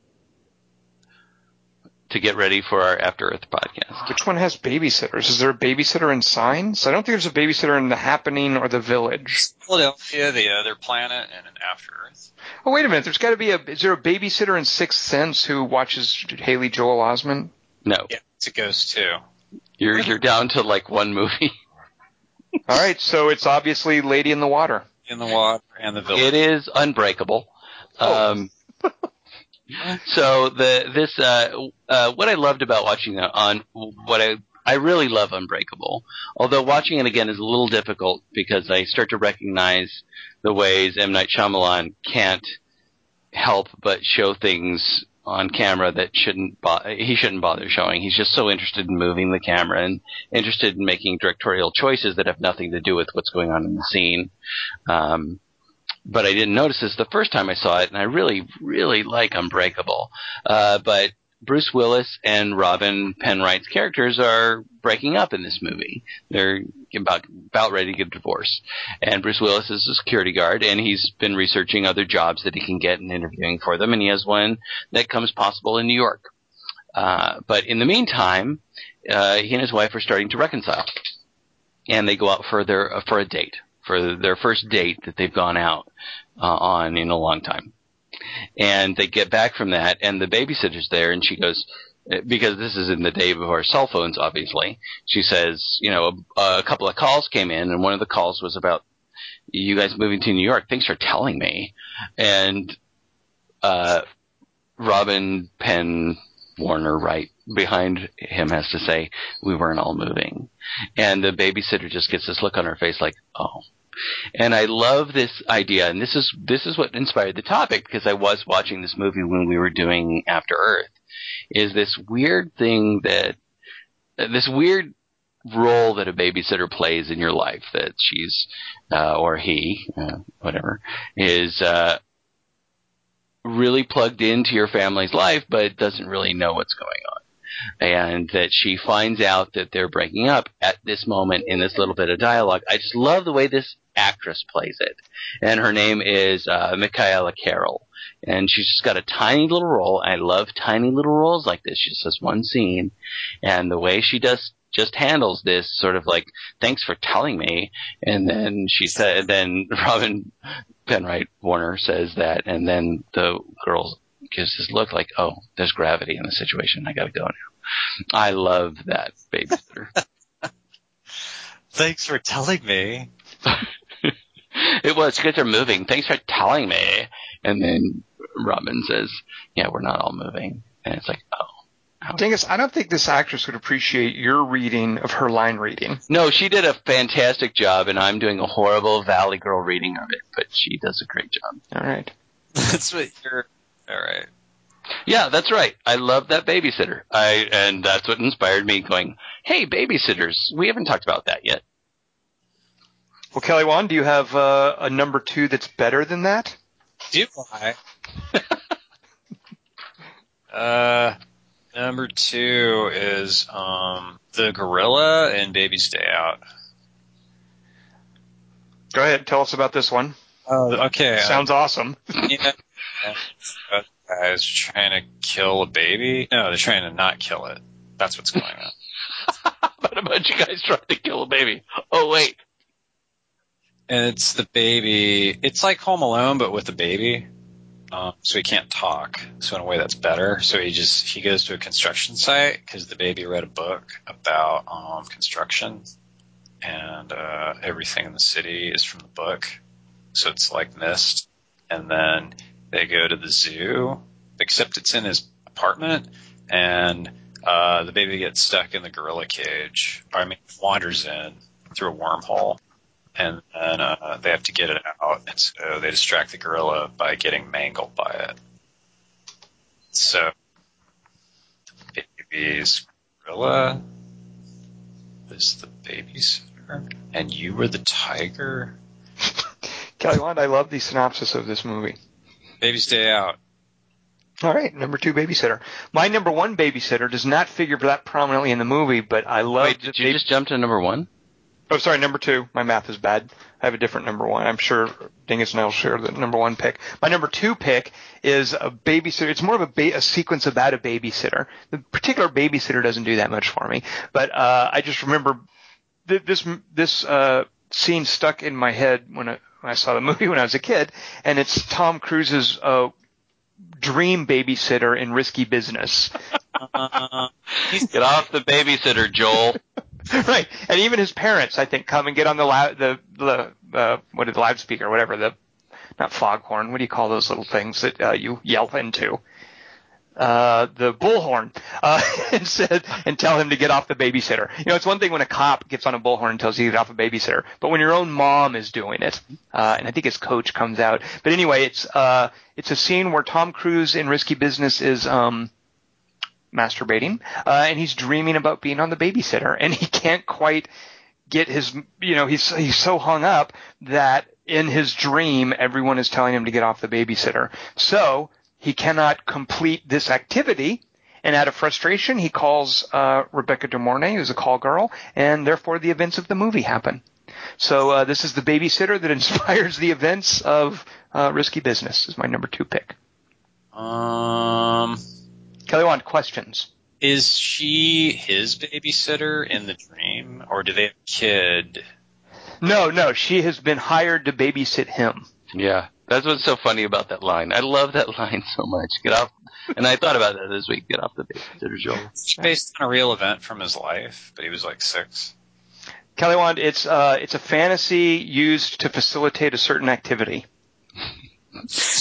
to get ready for our After Earth podcast. Which one has babysitters? Is there a babysitter in Signs? I don't think there's a babysitter in The Happening or The Village. Philadelphia, the other planet, and an After Earth. Oh wait a minute. There's got to be a. Is there a babysitter in Sixth Sense who watches Haley Joel Osment? No, Yeah, it's a ghost too. you're you're down to like one movie. All right, so it's obviously Lady in the Water. In the water and the village. It is Unbreakable. Oh. Um, so the this uh, uh, what I loved about watching it on what I I really love Unbreakable. Although watching it again is a little difficult because I start to recognize the ways M Night Shyamalan can't help but show things on camera that shouldn't bo- he shouldn't bother showing. He's just so interested in moving the camera and interested in making directorial choices that have nothing to do with what's going on in the scene. Um, but I didn't notice this the first time I saw it, and I really, really like Unbreakable. Uh, but Bruce Willis and Robin Penwright's characters are breaking up in this movie. They're about about ready to get a divorce, and Bruce Willis is a security guard, and he's been researching other jobs that he can get and interviewing for them, and he has one that comes possible in New York. Uh, but in the meantime, uh, he and his wife are starting to reconcile, and they go out for their uh, for a date for their first date that they've gone out uh, on in a long time. And they get back from that, and the babysitter's there, and she goes, because this is in the day before cell phones, obviously. She says, you know, a, a couple of calls came in, and one of the calls was about you guys moving to New York. Thanks for telling me. And uh, Robin Penn Warner, right behind him, has to say, we weren't all moving. And the babysitter just gets this look on her face like, oh. And I love this idea, and this is this is what inspired the topic because I was watching this movie when we were doing After Earth. Is this weird thing that this weird role that a babysitter plays in your life that she's uh, or he, uh, whatever, is uh, really plugged into your family's life, but doesn't really know what's going on and that she finds out that they're breaking up at this moment in this little bit of dialogue. I just love the way this actress plays it. And her name is uh, Michaela Carroll. And she's just got a tiny little role. I love tiny little roles like this. She just has one scene. And the way she does just handles this sort of like, thanks for telling me. And then she said, then Robin Penwright Warner says that. And then the girl gives this look like, oh, there's gravity in the situation. I gotta go now. I love that babysitter. Thanks for telling me. it was, because they're moving. Thanks for telling me. And then Robin says, yeah, we're not all moving. And it's like, oh. Dingus, I don't think this actress would appreciate your reading of her line reading. No, she did a fantastic job, and I'm doing a horrible Valley Girl reading of it, but she does a great job. All right. That's what you're. All right. Yeah, that's right. I love that babysitter. I and that's what inspired me going, "Hey, babysitters. We haven't talked about that yet." Well, Kelly Wan, do you have uh, a number two that's better than that? Do I? uh, number two is um the gorilla and Baby's Day Out. Go ahead, tell us about this one. Oh, okay. Sounds awesome. yeah. Uh, guys trying to kill a baby. No, they're trying to not kill it. That's what's going on. but a bunch of guys trying to kill a baby. Oh wait. And it's the baby. It's like Home Alone, but with a baby. Um, so he can't talk. So in a way, that's better. So he just he goes to a construction site because the baby read a book about um, construction, and uh, everything in the city is from the book. So it's like Mist. And then they go to the zoo, except it's in his apartment, and uh, the baby gets stuck in the gorilla cage. I mean, wanders in through a wormhole, and then uh, they have to get it out. And so they distract the gorilla by getting mangled by it. So, the baby's gorilla is the babysitter, and you were the tiger. Kelly Wand, I love the synopsis of this movie. Baby's Day Out. All right, number two babysitter. My number one babysitter does not figure that prominently in the movie, but I love. Wait, did you just jump to number one? Oh, sorry, number two. My math is bad. I have a different number one. I'm sure Dingus and I will share the number one pick. My number two pick is a babysitter. It's more of a, ba- a sequence about a babysitter. The particular babysitter doesn't do that much for me, but uh, I just remember th- this this uh, scene stuck in my head when I, when I saw the movie when I was a kid, and it's Tom Cruise's uh, dream babysitter in Risky Business. Uh, Get off the babysitter, Joel. right, and even his parents, I think, come and get on the lou- the the uh, what is the loudspeaker, whatever the not foghorn. What do you call those little things that uh, you yell into? Uh, the bullhorn, uh, and said, and tell him to get off the babysitter. You know, it's one thing when a cop gets on a bullhorn and tells you to get off a babysitter, but when your own mom is doing it, uh, and I think his coach comes out. But anyway, it's, uh, it's a scene where Tom Cruise in Risky Business is, um, masturbating, uh, and he's dreaming about being on the babysitter, and he can't quite get his, you know, he's he's so hung up that in his dream everyone is telling him to get off the babysitter. So he cannot complete this activity, and out of frustration he calls uh, Rebecca De Mornay, who's a call girl, and therefore the events of the movie happen. So uh, this is the babysitter that inspires the events of uh, Risky Business. Is my number two pick. um, Kelly Wand, questions. is she his babysitter in the dream, or do they have a kid? No, no, she has been hired to babysit him. Yeah, that's what's so funny about that line. I love that line so much. Get off. And I thought about that this week. Get off the babysitter, Joel. It's based on a real event from his life, but he was like six. Kelly Wand, it's uh, it's a fantasy used to facilitate a certain activity.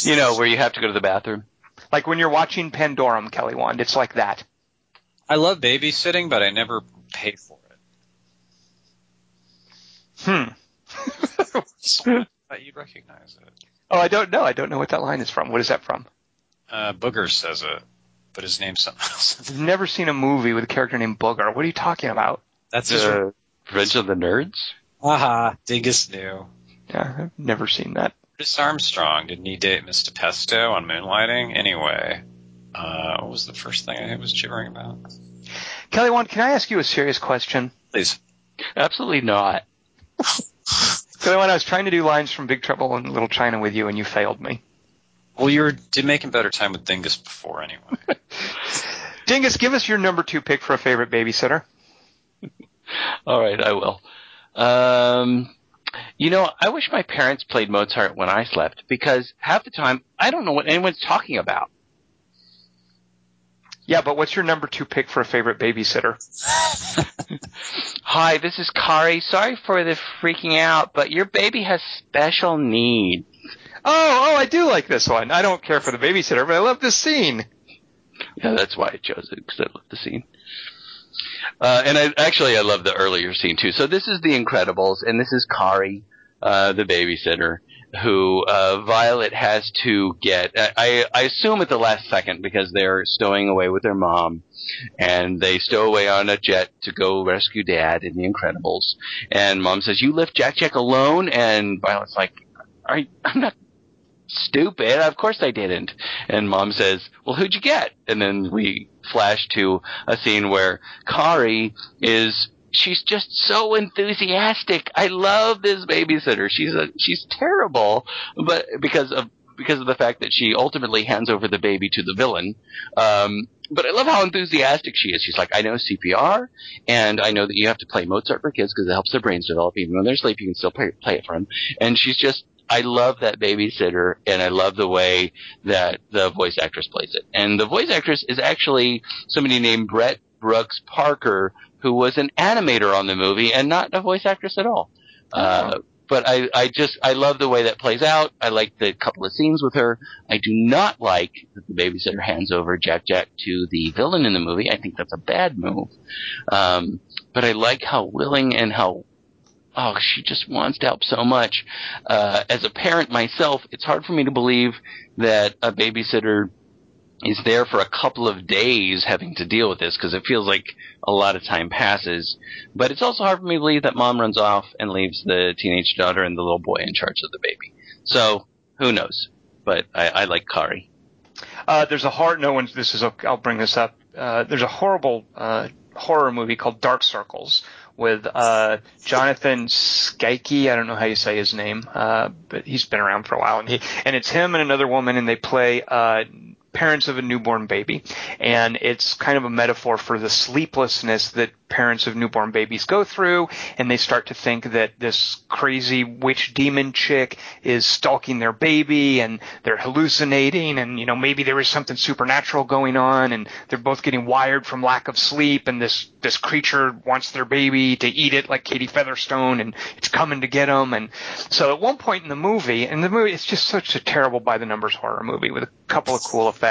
You know, where you have to go to the bathroom. Like when you're watching Pandorum, Kelly Wand, it's like that. I love babysitting, but I never pay for it. Hmm. I thought you'd recognize it. Oh, I don't know. I don't know what that line is from. What is that from? Uh, Booger says it, but his name's something else. I've never seen a movie with a character named Booger. What are you talking about? That's his. The Revenge of the Nerds? Aha, Dingus knew. Yeah, I've never seen that. Chris Armstrong, didn't he date Mr. Pesto on Moonlighting? Anyway, uh, what was the first thing I was gibbering about? Kelly Wand, can I ask you a serious question? Please. Absolutely not. Kelly Wand, I was trying to do lines from Big Trouble in Little China with you, and you failed me. Well, you were did making better time with Dingus before, anyway. Dingus, give us your number two pick for a favorite babysitter. All right, I will. Um, you know, I wish my parents played Mozart when I slept because half the time I don't know what anyone's talking about. Yeah, but what's your number two pick for a favorite babysitter? Hi, this is Kari. Sorry for the freaking out, but your baby has special needs. Oh, oh, I do like this one. I don't care for the babysitter, but I love this scene. Yeah, that's why I chose it because I love the scene. Uh, and I, actually, I love the earlier scene too. So this is The Incredibles, and this is Kari, uh, the babysitter, who uh, Violet has to get. I, I assume at the last second because they're stowing away with their mom, and they stow away on a jet to go rescue Dad in The Incredibles. And Mom says, "You left Jack Jack alone," and Violet's like, "Are you, I'm not." Stupid. Of course I didn't. And mom says, well, who'd you get? And then we flash to a scene where Kari is she's just so enthusiastic. I love this babysitter. She's a she's terrible, but because of because of the fact that she ultimately hands over the baby to the villain. Um, but I love how enthusiastic she is. She's like, I know CPR, and I know that you have to play Mozart for kids because it helps their brains develop. Even when they're asleep, you can still play, play it for them. And she's just I love that babysitter, and I love the way that the voice actress plays it. And the voice actress is actually somebody named Brett Brooks Parker, who was an animator on the movie and not a voice actress at all. Uh, but I, I just, I love the way that plays out. I like the couple of scenes with her. I do not like that the babysitter hands over Jack Jack to the villain in the movie. I think that's a bad move. Um, but I like how willing and how oh, she just wants to help so much. Uh, as a parent myself, it's hard for me to believe that a babysitter is there for a couple of days having to deal with this because it feels like a lot of time passes. But it's also hard for me to believe that mom runs off and leaves the teenage daughter and the little boy in charge of the baby. So who knows? But I, I like Kari. Uh, there's a horror. No one. This is. A, I'll bring this up. Uh, there's a horrible uh, horror movie called Dark Circles with uh, Jonathan Skyke. I don't know how you say his name, uh, but he's been around for a while, and he and it's him and another woman, and they play. Uh, parents of a newborn baby. And it's kind of a metaphor for the sleeplessness that parents of newborn babies go through. And they start to think that this crazy witch demon chick is stalking their baby and they're hallucinating. And you know maybe there is something supernatural going on and they're both getting wired from lack of sleep and this this creature wants their baby to eat it like Katie Featherston and it's coming to get them and so at one point in the movie and the movie it's just such a terrible by the numbers horror movie with a couple of cool effects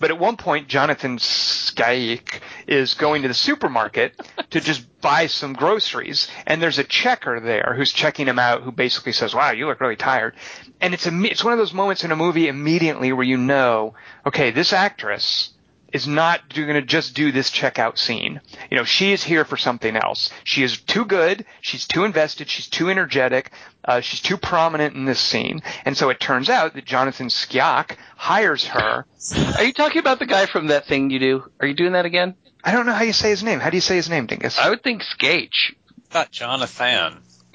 but at one point Jonathan Skyke is going to the supermarket to just buy some groceries and there's a checker there who's checking him out who basically says wow you look really tired. And it's a it's one of those moments in a movie immediately where you know okay this actress is not going to just do this checkout scene. You know, she is here for something else. She is too good. She's too invested. She's too energetic. Uh, she's too prominent in this scene. And so it turns out that Jonathan Skyok hires her. Are you talking about the guy from that thing you do? Are you doing that again? I don't know how you say his name. How do you say his name, Dingus? I would think Skate. Not Jonathan.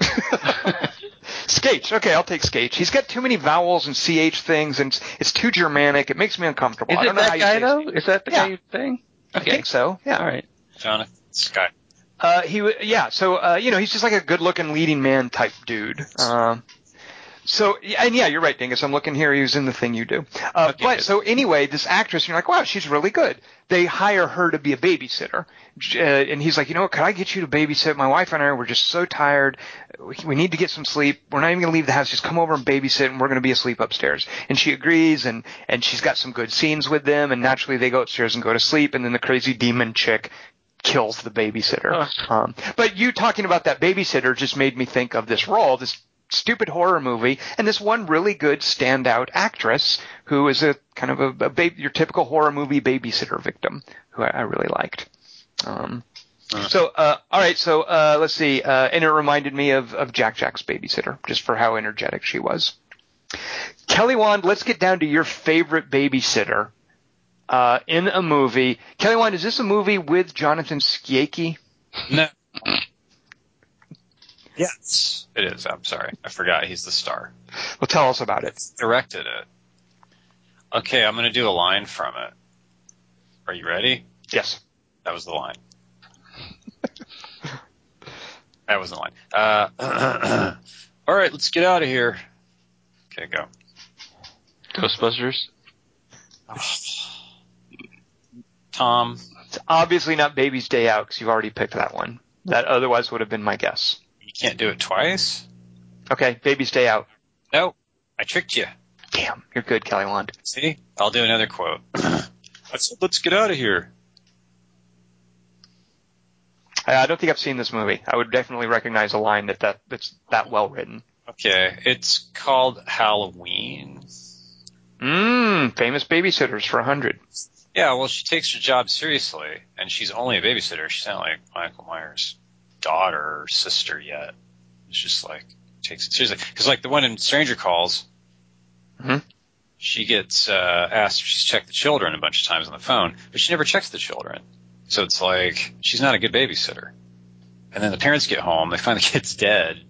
Skate. Okay, I'll take Skate. He's got too many vowels and ch things, and it's, it's too Germanic. It makes me uncomfortable. Is I don't know how that you say guy though? name. Is that the Yeah. guy you think? I think so. Yeah. All right. Jonathan Scott. Uh, he, w- yeah. So, uh, you know, he's just like a good-looking leading man type dude. Um, so, and yeah, you're right, Dingus. I'm looking here. He was in the thing you do. Uh, Okay, but so anyway, this actress, you're like, wow, she's really good. They hire her to be a babysitter, uh, and he's like, you know what? Could I get you to babysit? My wife and I were just so tired. We, we need to get some sleep. We're not even going to leave the house. Just come over and babysit, and we're going to be asleep upstairs. And she agrees, and and she's got some good scenes with them, and naturally they go upstairs and go to sleep, and then the crazy demon chick kills the babysitter. Um, but you talking about that babysitter just made me think of this role, this stupid horror movie, and this one really good standout actress who is a kind of a, a ba- your typical horror movie babysitter victim who I, I really liked. Um, so, uh, all right, so uh, let's see, uh, and it reminded me of, of Jack Jack's babysitter, just for how energetic she was. Kelly Wand, let's get down to your favorite babysitter uh, in a movie. Kelly Wand, is this a movie with Jonathan Skyke? No. Yes, it is. I'm sorry. I forgot he's the star. Well, tell us about it. Directed it. Okay, I'm going to do a line from it. Are you ready? Yes. That was the line. that was the line. Uh, all right, let's get out of here. Okay, go. Ghostbusters. Tom, It's obviously not Baby's Day Out because you've already picked that one. That otherwise would have been my guess. Can't do it twice? Okay, Baby's Day Out. No, I tricked you. Damn, you're good, Kelly Wand. See? I'll do another quote. let's, let's get out of here. I, I don't think I've seen this movie. I would definitely recognize a line that, that that's that well written. Okay, it's called Halloween. Mmm, famous babysitters for a hundred. Yeah, well, she takes her job seriously, and she's only a babysitter. She's not like Michael Myers' daughter or sister yet. It's just like takes it seriously. Because like the one in Stranger Calls, Mhm. she gets uh, asked if she's checked the children a bunch of times on the phone, but she never checks the children. So it's like she's not a good babysitter. And then the parents get home, they find the kid's dead.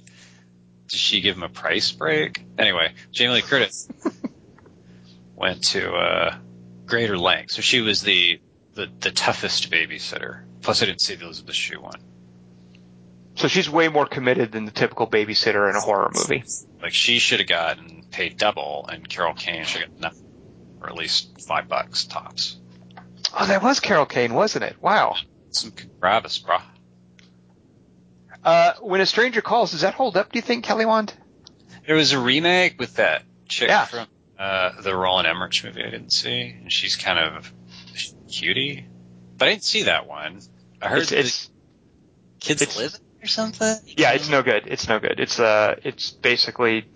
Does she give him a price break? Anyway, Jamie Lee Curtis went to uh, greater lengths. So she was the, the the toughest babysitter. Plus, I didn't see the Elizabeth Shue one. So she's way more committed than the typical babysitter in a horror movie. Like she should have gotten paid double, and Carol Kane should have gotten nothing, or at least five bucks tops. Oh, that was Carol Kane, wasn't it? Wow. Some gravis, brah. Uh, when a stranger calls, does that hold up? Do you think, Kelly Wand? There was a remake with that chick Yeah. from uh, the Roland Emmerich movie I didn't see, and she's kind of cutie. But I didn't see that one. I heard It's, it's kids it's- live or something. yeah, it's no good. It's no good. It's uh, it's basically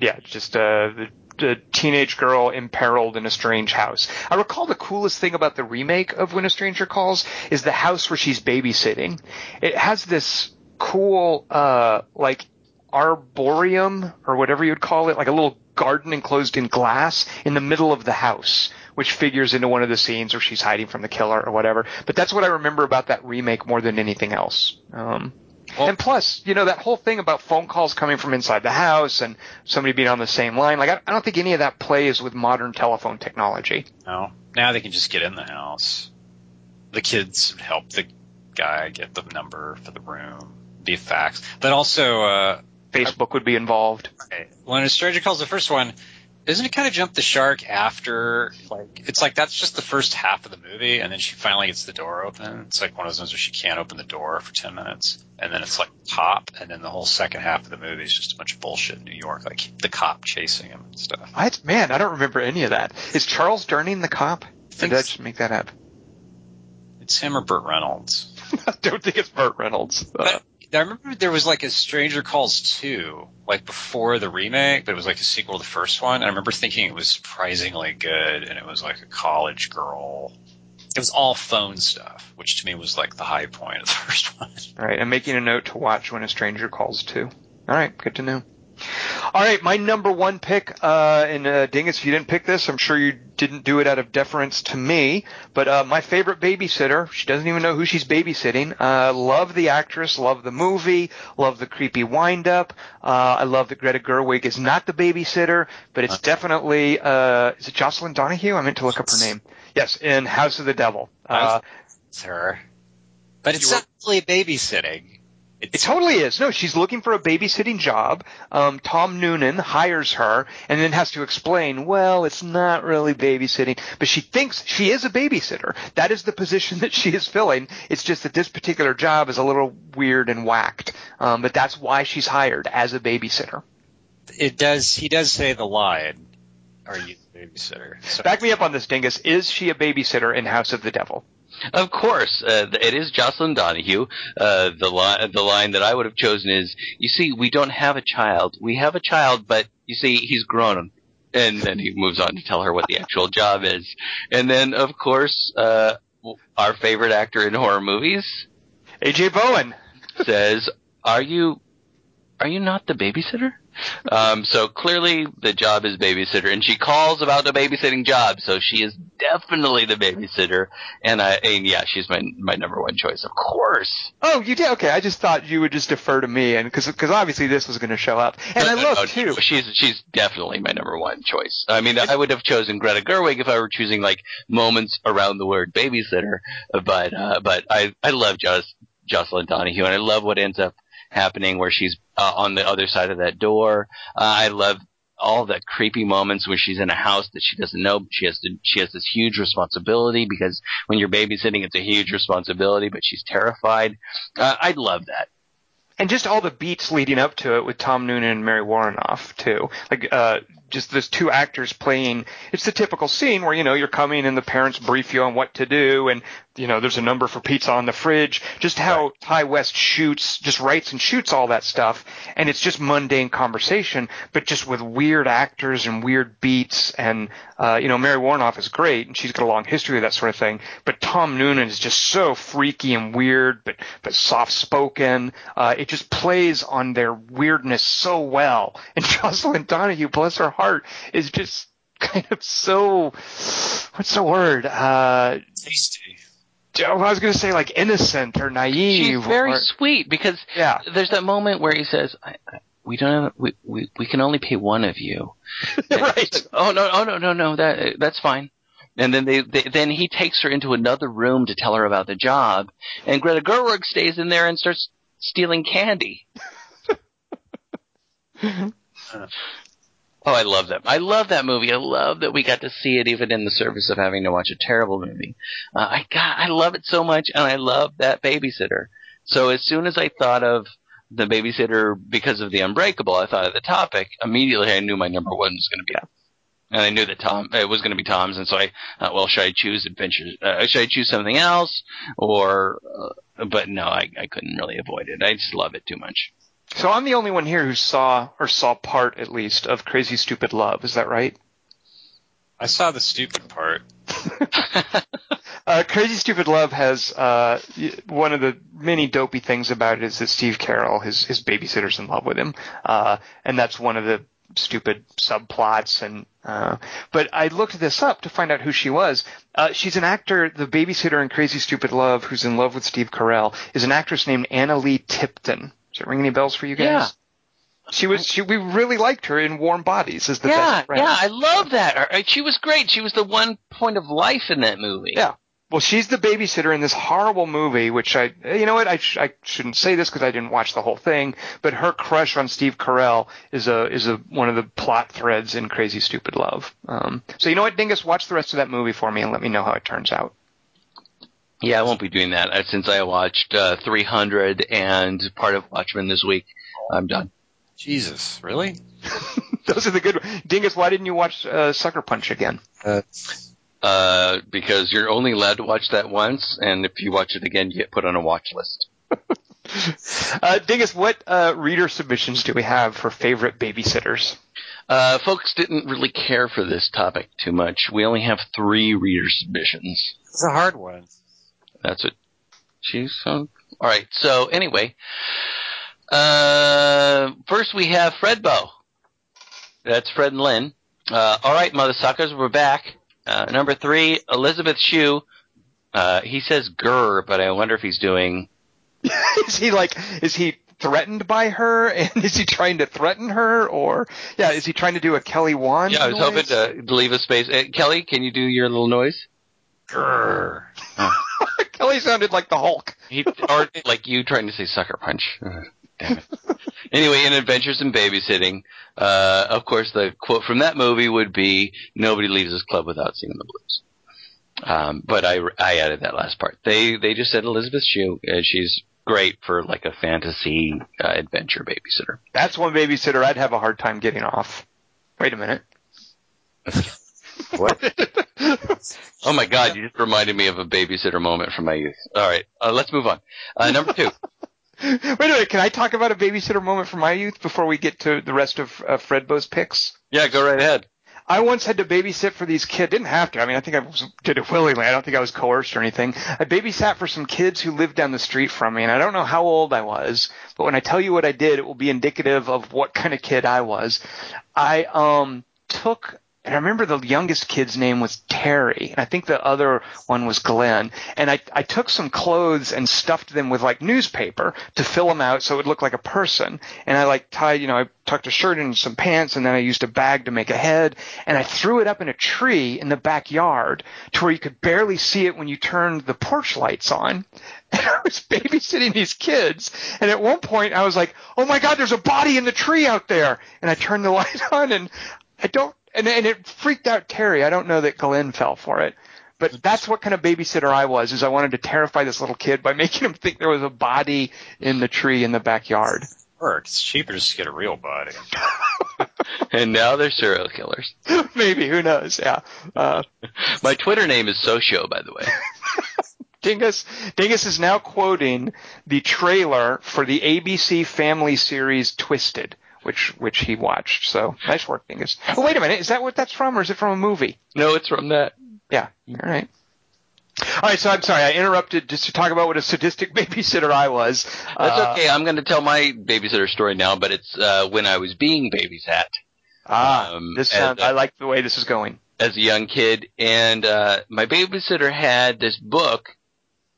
yeah, just uh, the, the teenage girl imperiled in a strange house. I recall the coolest thing about the remake of When a Stranger Calls is the house where she's babysitting. It has this cool uh, like arboreum or whatever you'd call it, like a little garden enclosed in glass in the middle of the house, which figures into one of the scenes where she's hiding from the killer or whatever. But that's what I remember about that remake more than anything else. Um, Well- and plus, you know, that whole thing about phone calls coming from inside the house and somebody being on the same line, like, I, I don't think any of that plays with modern telephone technology. No. Now they can just get in the house. The kids help the guy get the number for the room, be fax. But also, uh, Facebook would be involved. when a stranger calls the first one, doesn't it kind of jump the shark after, like, it's like that's just the first half of the movie, and then she finally gets the door open. It's like one of those ones where she can't open the door for 10 minutes, and then it's like top, and then the whole second half of the movie is just a bunch of bullshit in New York, like the cop chasing him and stuff. I, man, I don't remember any of that. Is Charles Durning the cop? Did I just make that up? It's him or Burt Reynolds. I don't think it's Burt Reynolds. Uh, I remember there was like a Stranger Calls 2, like before the remake, but it was like a sequel to the first one. And I remember thinking it was surprisingly good, and it was like a college girl. It was all phone stuff, which to me was like the high point of the first one. All right, I'm making a note to watch when a stranger calls too. All right, good to know. All right, my number one pick, uh, and uh, Dingus, if you didn't pick this, I'm sure you didn't do it out of deference to me, but uh, my favorite babysitter, she doesn't even know who she's babysitting. Uh, love the actress, love the movie, love the creepy wind-up. Uh, I love that Greta Gerwig is not the babysitter, but it's definitely, uh, is it Jocelin Donahue? I meant to look up her name. Yes, in House of the Devil. Uh, It's her. But it's You were- not really babysitting. It totally is. No, she's looking for a babysitting job. Um, Tom Noonan hires her and then has to explain, well, it's not really babysitting, but she thinks she is a babysitter. That is the position that she is filling. It's just that this particular job is a little weird and whacked. Um, but that's why she's hired as a babysitter. it does. He does say the line. Are you a babysitter? So, Back me up on this, Dingus. Is she a babysitter in House of the Devil? Of course, uh, it is Jocelin Donahue. Uh, the line, the line that I would have chosen is, "You see, we don't have a child. We have a child, but you see, he's grown." And then he moves on to tell her what the actual job is. And then, of course, uh, our favorite actor in horror movies AJ Bowen. says, "Are you, are you not the babysitter?" Um, so clearly the job is babysitter, and she calls about the babysitting job, so she is definitely the babysitter. And I, and yeah, she's my my number one choice, of course. Oh, you did? Okay, I just thought you would just defer to me, and because because obviously this was going to show up, and No, I no, love no, too. She's she's definitely my number one choice. I mean, I would have chosen Greta Gerwig if I were choosing like moments around the word babysitter, but uh, but I I love Jos- Jocelin Donahue, and I love what ends up happening where she's uh, on the other side of that door. Uh, I love all the creepy moments where she's in a house that she doesn't know. She has to she has this huge responsibility because when you're babysitting, it's a huge responsibility, but she's terrified. Uh, I'd love that. and just all the beats leading up to it with Tom Noonan and Mary Woronov too. Like uh just those two actors playing it's the typical scene where you know you're coming and the parents brief you on what to do and you know there's a number for pizza on the fridge. Just how Ti West shoots just writes and shoots all that stuff. And it's just mundane conversation but just with weird actors and weird beats. And uh you know Mary Woronov is great and she's got a long history of that sort of thing. But Tom Noonan is just so freaky and weird but but soft spoken uh it just plays on their weirdness so well. And Jocelin Donahue bless her heart is just kind of so what's the word uh tasty. I was going to say like innocent or naive She's very or, sweet because yeah there's that moment where he says, I, I, "We don't have we, we we can only pay one of you." right Oh no, oh no, no, no, that that's fine. And then they, they then he takes her into another room to tell her about the job, and Greta Gerwig stays in there and starts stealing candy. Oh, I love that. I love that movie. I love that we got to see it even in the service of having to watch a terrible movie. Uh, I got, I love it so much, and I love that babysitter. So as soon as I thought of the babysitter because of the Unbreakable, I thought of the topic. Immediately, I knew my number one was going to be that. And I knew that Tom it was going to be Tom's, and so I thought, well, should I choose Adventures? Uh, should I choose something else? Or, uh, but no, I, I couldn't really avoid it. I just love it too much. So I'm the only one here who saw or saw part at least of Crazy Stupid Love is that right I saw the stupid part. Uh, Crazy Stupid Love has uh, one of the many dopey things about it is that Steve Carell, his his babysitter's in love with him, uh, and that's one of the stupid subplots and uh, but I looked this up to find out who she was. Uh, she's an actor, the babysitter in Crazy Stupid Love, who's in love with Steve Carell, is an actress named Analeigh Tipton. Does it ring any bells for you guys? Yeah. She was. She, we really liked her in Warm Bodies as the yeah, best friend. yeah, I love that. She was great. She was the one point of life in that movie. Yeah. Well, she's the babysitter in this horrible movie, which I, you know what, I, sh- I shouldn't say this because I didn't watch the whole thing, but her crush on Steve Carell is a, is a, one of the plot threads in Crazy Stupid Love. Um, so you know what, Dingus, watch the rest of that movie for me and let me know how it turns out. Yeah, I won't be doing that uh, since I watched uh, 300 and part of Watchmen this week. I'm done. Jesus, really? Those are the good ones. Dingus, why didn't you watch, uh, Sucker Punch again? Uh, because you're only allowed to watch that once, and if you watch it again, you get put on a watch list. Uh, Dingus, what, uh, reader submissions do we have for favorite babysitters? Uh, folks didn't really care for this topic too much. We only have three reader submissions. It's a hard one. That's it. she's so. All right. So anyway, uh, first we have Fred Bow. That's Fred and Lynn. Uh, all right, mother suckers, we're back. Uh, number three, Elizabeth Shue. Uh, he says grr, but I wonder if he's doing. is he like, is he threatened by her and is he trying to threaten her or, yeah, is he trying to do a Kelly Wand? Yeah, I was hoping to leave a space. Uh, Kelly, can you do your little noise? Grr. Kelly sounded like the Hulk. He, or like you trying to say sucker punch. Damn it. anyway, in Adventures in Babysitting, uh, of course, the quote from that movie would be, "Nobody leaves this club without singing the blues." Um, but I, I added that last part. They they just said Elizabeth Shue. Uh, she's great for like a fantasy uh, adventure babysitter. That's one babysitter I'd have a hard time getting off. Wait a minute. What? oh my God! You just reminded me of a babysitter moment from my youth. All right, uh, let's move on. Uh, number two. Wait a minute. Can I talk about a babysitter moment from my youth before we get to the rest of uh, Fred picks? Yeah, go right ahead. I once had to babysit for these kids. Didn't have to. I mean, I think I was, did it willingly. I don't think I was coerced or anything. I babysat for some kids who lived down the street from me, and I don't know how old I was, but when I tell you what I did, it will be indicative of what kind of kid I was. I um took. And I remember the youngest kid's name was Terry, and I think the other one was Glenn. And I, I took some clothes and stuffed them with like newspaper to fill them out so it would look like a person. And I like tied, you know, I tucked a shirt in some pants, and then I used a bag to make a head. And I threw it up in a tree in the backyard to where you could barely see it when you turned the porch lights on. And I was babysitting these kids. And at one point I was like, oh my God, there's a body in the tree out there. And I turned the light on and I don't, and, and it freaked out Terry. I don't know that Glenn fell for it. But that's what kind of babysitter I was, is I wanted to terrify this little kid by making him think there was a body in the tree in the backyard. Work. It's cheaper just to get a real body. And now they're serial killers. Maybe, who knows? Yeah. Uh, My Twitter name is Socio, by the way. Dingus, Dingus is now quoting the trailer for the ABC Family series Twisted, which which he watched. So nice work, Dingus. Oh, wait a minute, is that what that's from, or is it from a movie? No, it's from that. Yeah. All right. All right. So I'm sorry I interrupted just to talk about what a sadistic babysitter I was. That's Uh, okay. I'm going to tell my babysitter story now, but it's uh, when I was being babysat Ah, Um, this sounds. uh, I like the way this is going. as a young kid, and uh, my babysitter had this book,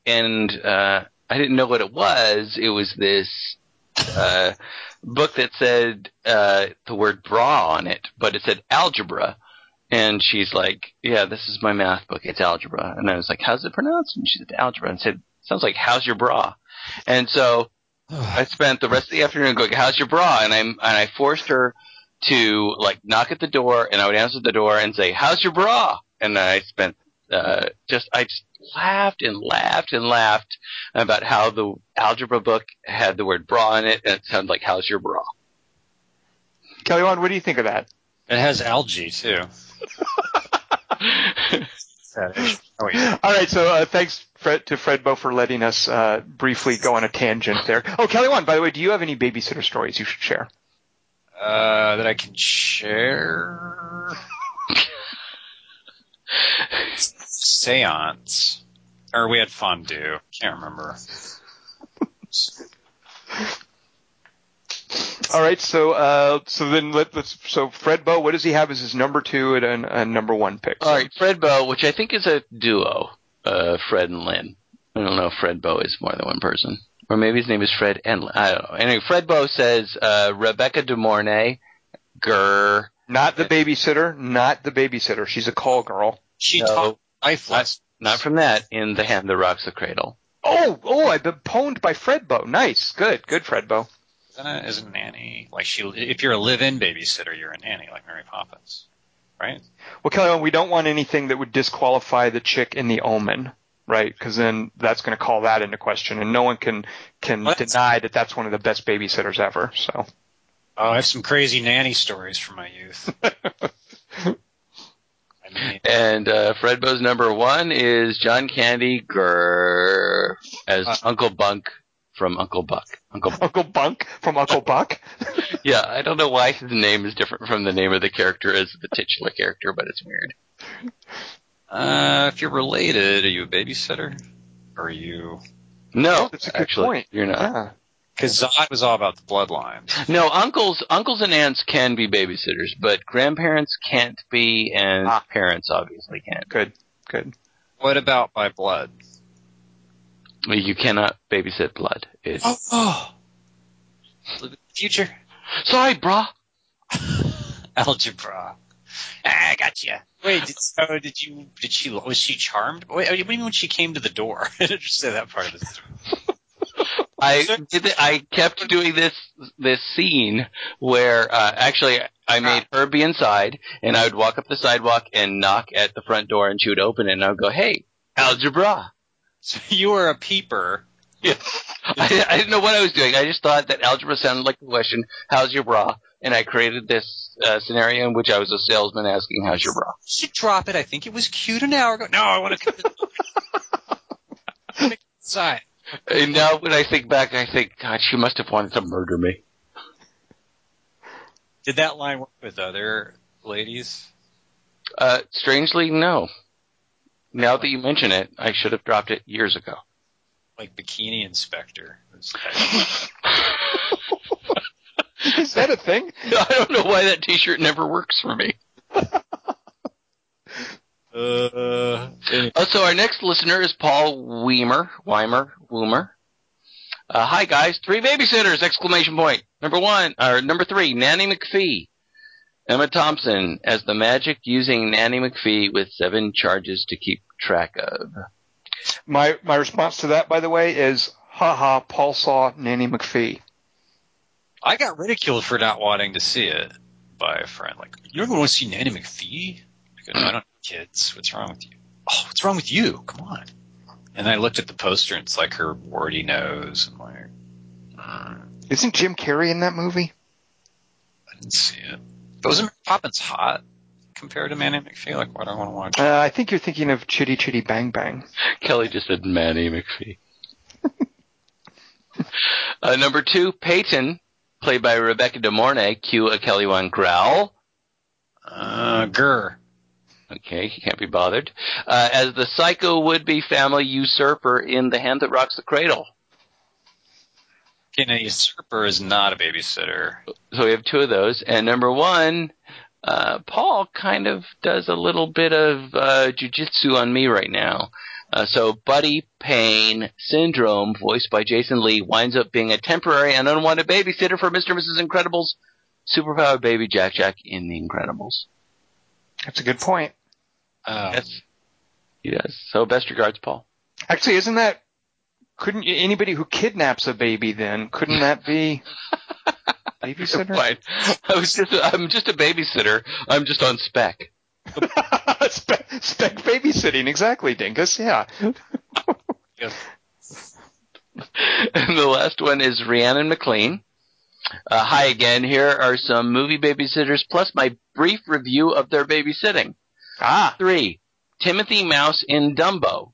and uh, I didn't know what it was. It was this uh, book that said uh, the word bra on it, but it said algebra. And she's like, "Yeah, this is my math book. It's algebra." And I was like, "How's it pronounced?" And she said, "Algebra." And said, "Sounds like how's your bra?" And so I spent the rest of the afternoon going, "How's your bra?" And I and I forced her to like knock at the door, and I would answer the door and say, "How's your bra?" And I spent uh, just I just laughed and laughed and laughed about how the algebra book had the word bra in it, and it sounded like "How's your bra?" Kelly, Wand, what do you think of that? It has algae too. Oh, yeah. All right, so uh, thanks Fred, to Fred Bo for letting us uh, briefly go on a tangent there. Oh, Kelly, Wand, by the way, do you have any babysitter stories you should share? Uh, that I can share. Seance. Or we had fondue. Can't remember. All right, so uh, so then let, let's so Fred Bow, what does he have as his number two and a, a number one pick? All right, Fred Bow, which I think is a duo, uh, Fred and Lynn. I don't know if Fred Bow is more than one person. Or maybe his name is Fred and Lynn. I don't know. Anyway, Fred Bow says uh, Rebecca De Mornay, Grr. Not the babysitter, not the babysitter. She's a call girl. She No. taught life Not, not from that, in The Hand That Rocks the Cradle. Oh, oh, I've been pwned by Fred Bow. Nice, good, good, Fred Bow. Isn't it? Isn't a nanny like she? If you're a live-in babysitter, you're a nanny, like Mary Poppins, right? Well, Kelly, we don't want anything that would disqualify the chick in the Omen, right? Because then that's going to call that into question, and no one can can What? deny that that's one of the best babysitters ever. So, Oh, I have some crazy nanny stories from my youth. I mean, And uh, Fred Bow's number one is John Candy, Grr, as Uh. Uncle Bunk from Uncle Buck. Uncle Buck. Uncle Bunk from Uncle Buck. Yeah, I don't know why his name is different from the name of the character as the titular character, but it's weird. uh, if you're related, are you a babysitter? Or are you? No, That's a good actually, point. you're not. Yeah. Because Zod was all about the bloodline. No, uncles, uncles and aunts can be babysitters, but grandparents can't be, and Ah. parents obviously can't. Good, good. What about by blood? You cannot babysit blood. It's oh. Look at the future. sorry, brah. Algebra. Ah, I got you. Wait, did, so did you? Did she? Was she charmed? Wait, what do you mean when she came to the door? I didn't understand that part of this. I did the, I kept doing this this scene where uh, actually I made her be inside, and I would walk up the sidewalk and knock at the front door, and she would open it, and I would go, "Hey, algebra." So you were a peeper. I, I didn't know what I was doing. I just thought that algebra sounded like the question, "How's your bra?" And I created this uh, scenario in which I was a salesman asking, "How's your bra?" You should drop it. I think it was cute an hour ago. No, I want to. Inside. And now when I think back, I think, God, she must have wanted to murder me. Did that line work with other ladies? Uh, strangely, no. Now that you mention it, I should have dropped it years ago. Like Bikini Inspector. Is that a thing? I don't know why that T-shirt never works for me. Uh, Uh, so our next listener is Paul Weimer, Weimer, Woomer. Uh, hi guys, three babysitters! Exclamation point. Number one, or number three, Nanny McPhee. Emma Thompson as the magic using Nanny McPhee with seven charges to keep track of. My my response to that, by the way, is haha. Paul saw Nanny McPhee. I got ridiculed for not wanting to see it by a friend. Like, you ever want to see Nanny McPhee? Because I don't have kids. What's wrong with you? Oh, what's wrong with you? Come on. And I looked at the poster and it's like her warty nose. I'm like, mm, Isn't Jim Carrey in that movie? I didn't see it. But wasn't Mary Poppins hot compared to Manny McPhee? Like, why do I want to watch? Uh, I think you're thinking of Chitty Chitty Bang Bang. Kelly just said Manny McPhee. uh, number two, Peyton, played by Rebecca De Mornay, cue a Kelly Wand growl. Uh, grr. Okay, he can't be bothered. Uh, as the psycho would-be family usurper in The Hand That Rocks the Cradle. Okay, now usurper is not a babysitter. So we have two of those. And number one, uh, Paul kind of does a little bit of uh, jujitsu on me right now. Uh, so Buddy Payne syndrome, voiced by Jason Lee, winds up being a temporary and unwanted babysitter for Mr. and Mrs. Incredibles, superpowered baby Jack Jack in The Incredibles. That's a good point. Oh. Yes, he does. So best regards, Paul. Actually, isn't that? Couldn't you- anybody who kidnaps a baby then couldn't that be babysitter? Fine. I was just, I'm just a babysitter. I'm just on spec. spec, spec babysitting, exactly, Dinkus. Yeah. yes. And the last one is Rhiannon McLean. Uh, hi again. Here are some movie babysitters plus my brief review of their babysitting. Ah, Three, Timothy Mouse in Dumbo.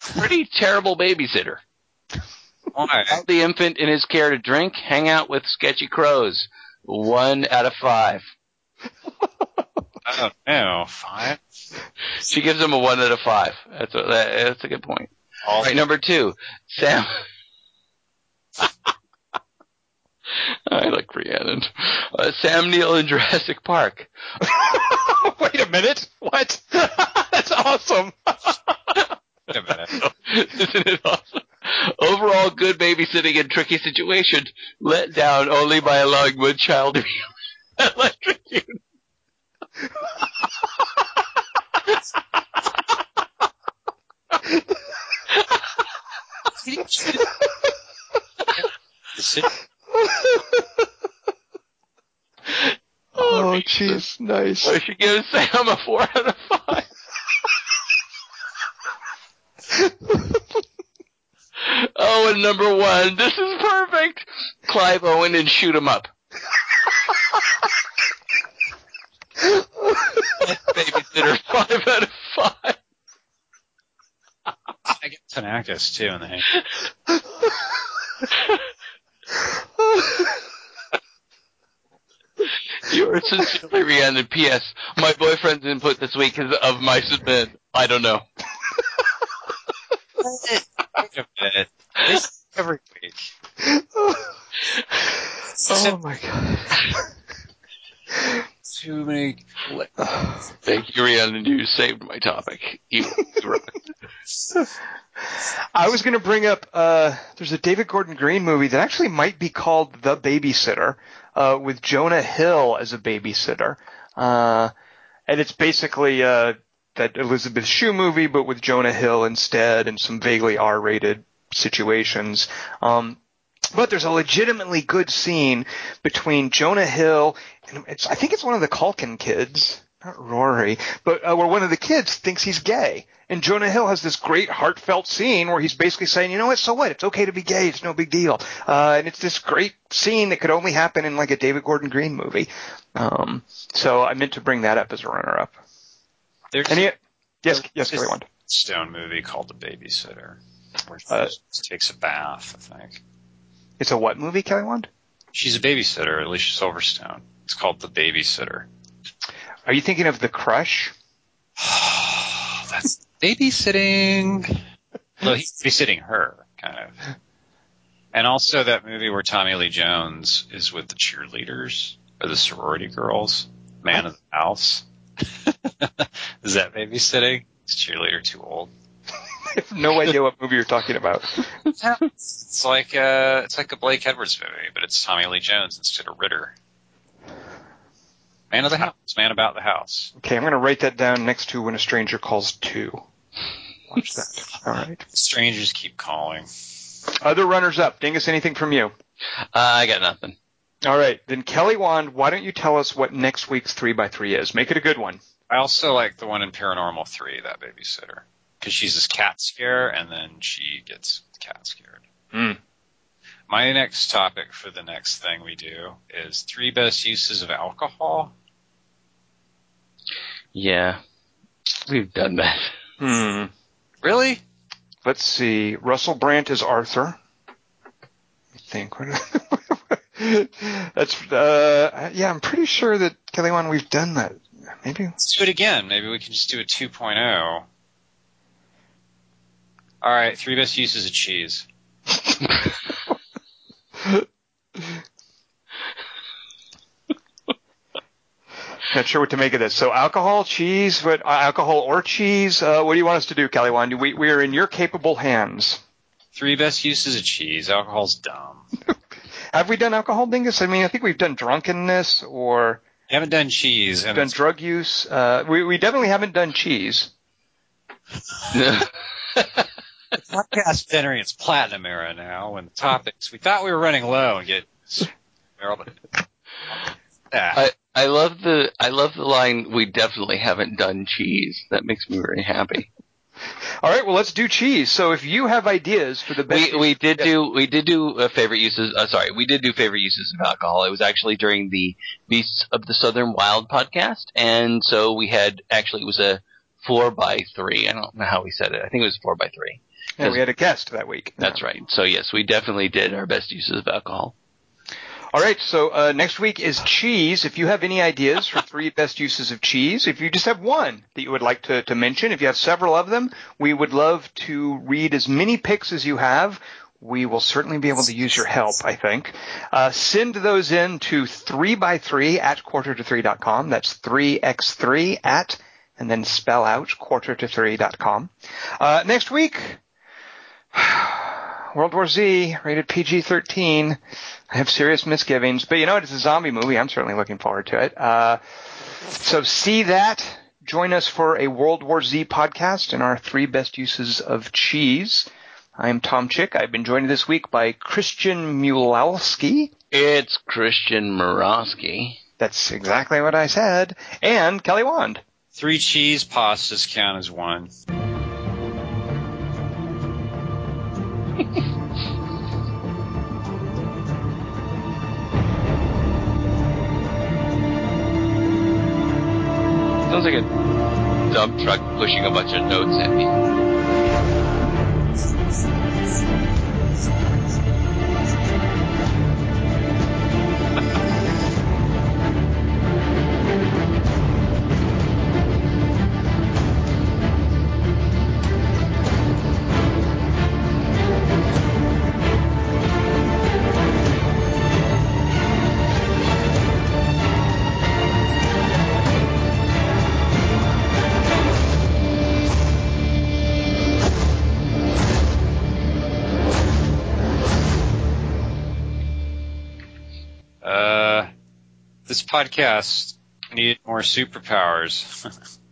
Pretty terrible babysitter. Why? Allow the infant in his care to drink, hang out with sketchy crows. One out of five. I don't know. Five? She gives him a one out of five. That's a, that, that's a good point. All All right, number two, Sam. I like Rhiannon. Uh, Sam Neill in Jurassic Park. Wait a minute. What? That's awesome. Wait a minute. Isn't it awesome? Overall, good babysitting in tricky situation. Let down only by allowing one child to be electrocuted. The city- oh, oh jeez. Nice. I should give Sam a four out of five. oh, and number one, this is perfect. Clive Owen and Shoot 'Em Up. Babysitter, five out of five. I get Tanakis too in the hand. Yours sincerely, Rhiannon. P.S. My boyfriend's input this week is of my and men. I don't know. Wait a minute. This every week. oh my god. Too many. Thank you, Rhiannon. You saved my topic. You, you. I was going to bring up. Uh, there's a David Gordon Green movie that actually might be called The Babysitter, uh, with Jonah Hill as a babysitter, uh, and it's basically uh, that Elizabeth Shue movie, but with Jonah Hill instead, and some vaguely R-rated situations. Um, but there's a legitimately good scene between Jonah Hill and it's, I think it's one of the Culkin kids, not Rory, but uh, where one of the kids thinks he's gay. And Jonah Hill has this great heartfelt scene where he's basically saying, you know what, so what? It's okay to be gay. It's no big deal. Uh, and it's this great scene that could only happen in like a David Gordon Green movie. Um, so I meant to bring that up as a runner up. There's Any, yes, There's- yes, Wand. Stone movie called The Babysitter, where she Uh, takes a bath. I think It's a what movie, Kelly Wand? she's a babysitter. Alicia Silverstone. It's called The Babysitter. Are you thinking of The Crush? That's babysitting. Well, he's babysitting her, kind of. And also that movie where Tommy Lee Jones is with the cheerleaders or the sorority girls, Man of the House. is that babysitting? Is cheerleader too old? I have no idea what movie you're talking about. It's like uh it's like a Blake Edwards movie, but it's Tommy Lee Jones instead of Ritter. Man of the House, Man About the House. Okay, I'm going to write that down next to When a Stranger Calls 2. Watch that. All right. Strangers keep calling. Other runners up. Dingus, anything from you? Uh, I got nothing. All right. Then Kelly Wand, why don't you tell us what next week's 3 by 3 is? Make it a good one. I also like the one in Paranormal 3, that babysitter. Because she's this cat scare, and then she gets cat scared. Hmm. My next topic for the next thing we do is three best uses of alcohol. Yeah. We've done that. Hmm. Really? Let's see. Russell Brand is Arthur. I think. That's, uh, yeah, I'm pretty sure that Kelly Wand, we've done that. Maybe. Let's do it again. Maybe we can just do a 2.0. All right, three best uses of cheese. Not sure what to make of this. So alcohol, cheese, what, uh, alcohol or cheese, uh, what do you want us to do, Kelly Wand? We, we are in your capable hands. Three best uses of cheese. Alcohol's dumb. Have we done alcohol, Dingus? I mean, I think we've done drunkenness or You haven't done cheese, and done it's drug use. Uh, we, we definitely haven't done cheese. podcast entering its platinum era now. When the topics we thought we were running low and get yeah. I, I love the I love the line. We definitely haven't done cheese. That makes me very happy. All right, well, let's do cheese. So if you have ideas for the best, We we did Yes. do we did do uh, favorite uses. Uh, sorry, we did do favorite uses of alcohol. It was actually during the Beasts of the Southern Wild podcast, and so we had actually it was a four by three. I don't know how we said it. I think it was four by three. Yeah, we had a guest that week. That's right. So yes, we definitely did our best uses of alcohol. All right, so uh, next week is cheese. If you have any ideas for three best uses of cheese, if you just have one that you would like to, to mention, if you have several of them, we would love to read as many picks as you have. we will certainly be able to use your help, I think. Uh, send those in to 3by3 at quarter to 3.com. That's 3x3 at, and then spell out quarter to 3.com. Uh, next week, World War Z, rated PG-13. I have serious misgivings, but you know? It's a zombie movie. I'm certainly looking forward to it. Uh, so see that. Join us for a World War Z podcast and our three best uses of cheese. I am Tom Chick. I've been joined this week by Christian Mulalski. It's Christian Murawski. That's exactly what I said. And Kelly Wand. Three cheese pastas count as one. Sounds like a dump truck pushing a bunch of notes at me. This podcast needed more superpowers.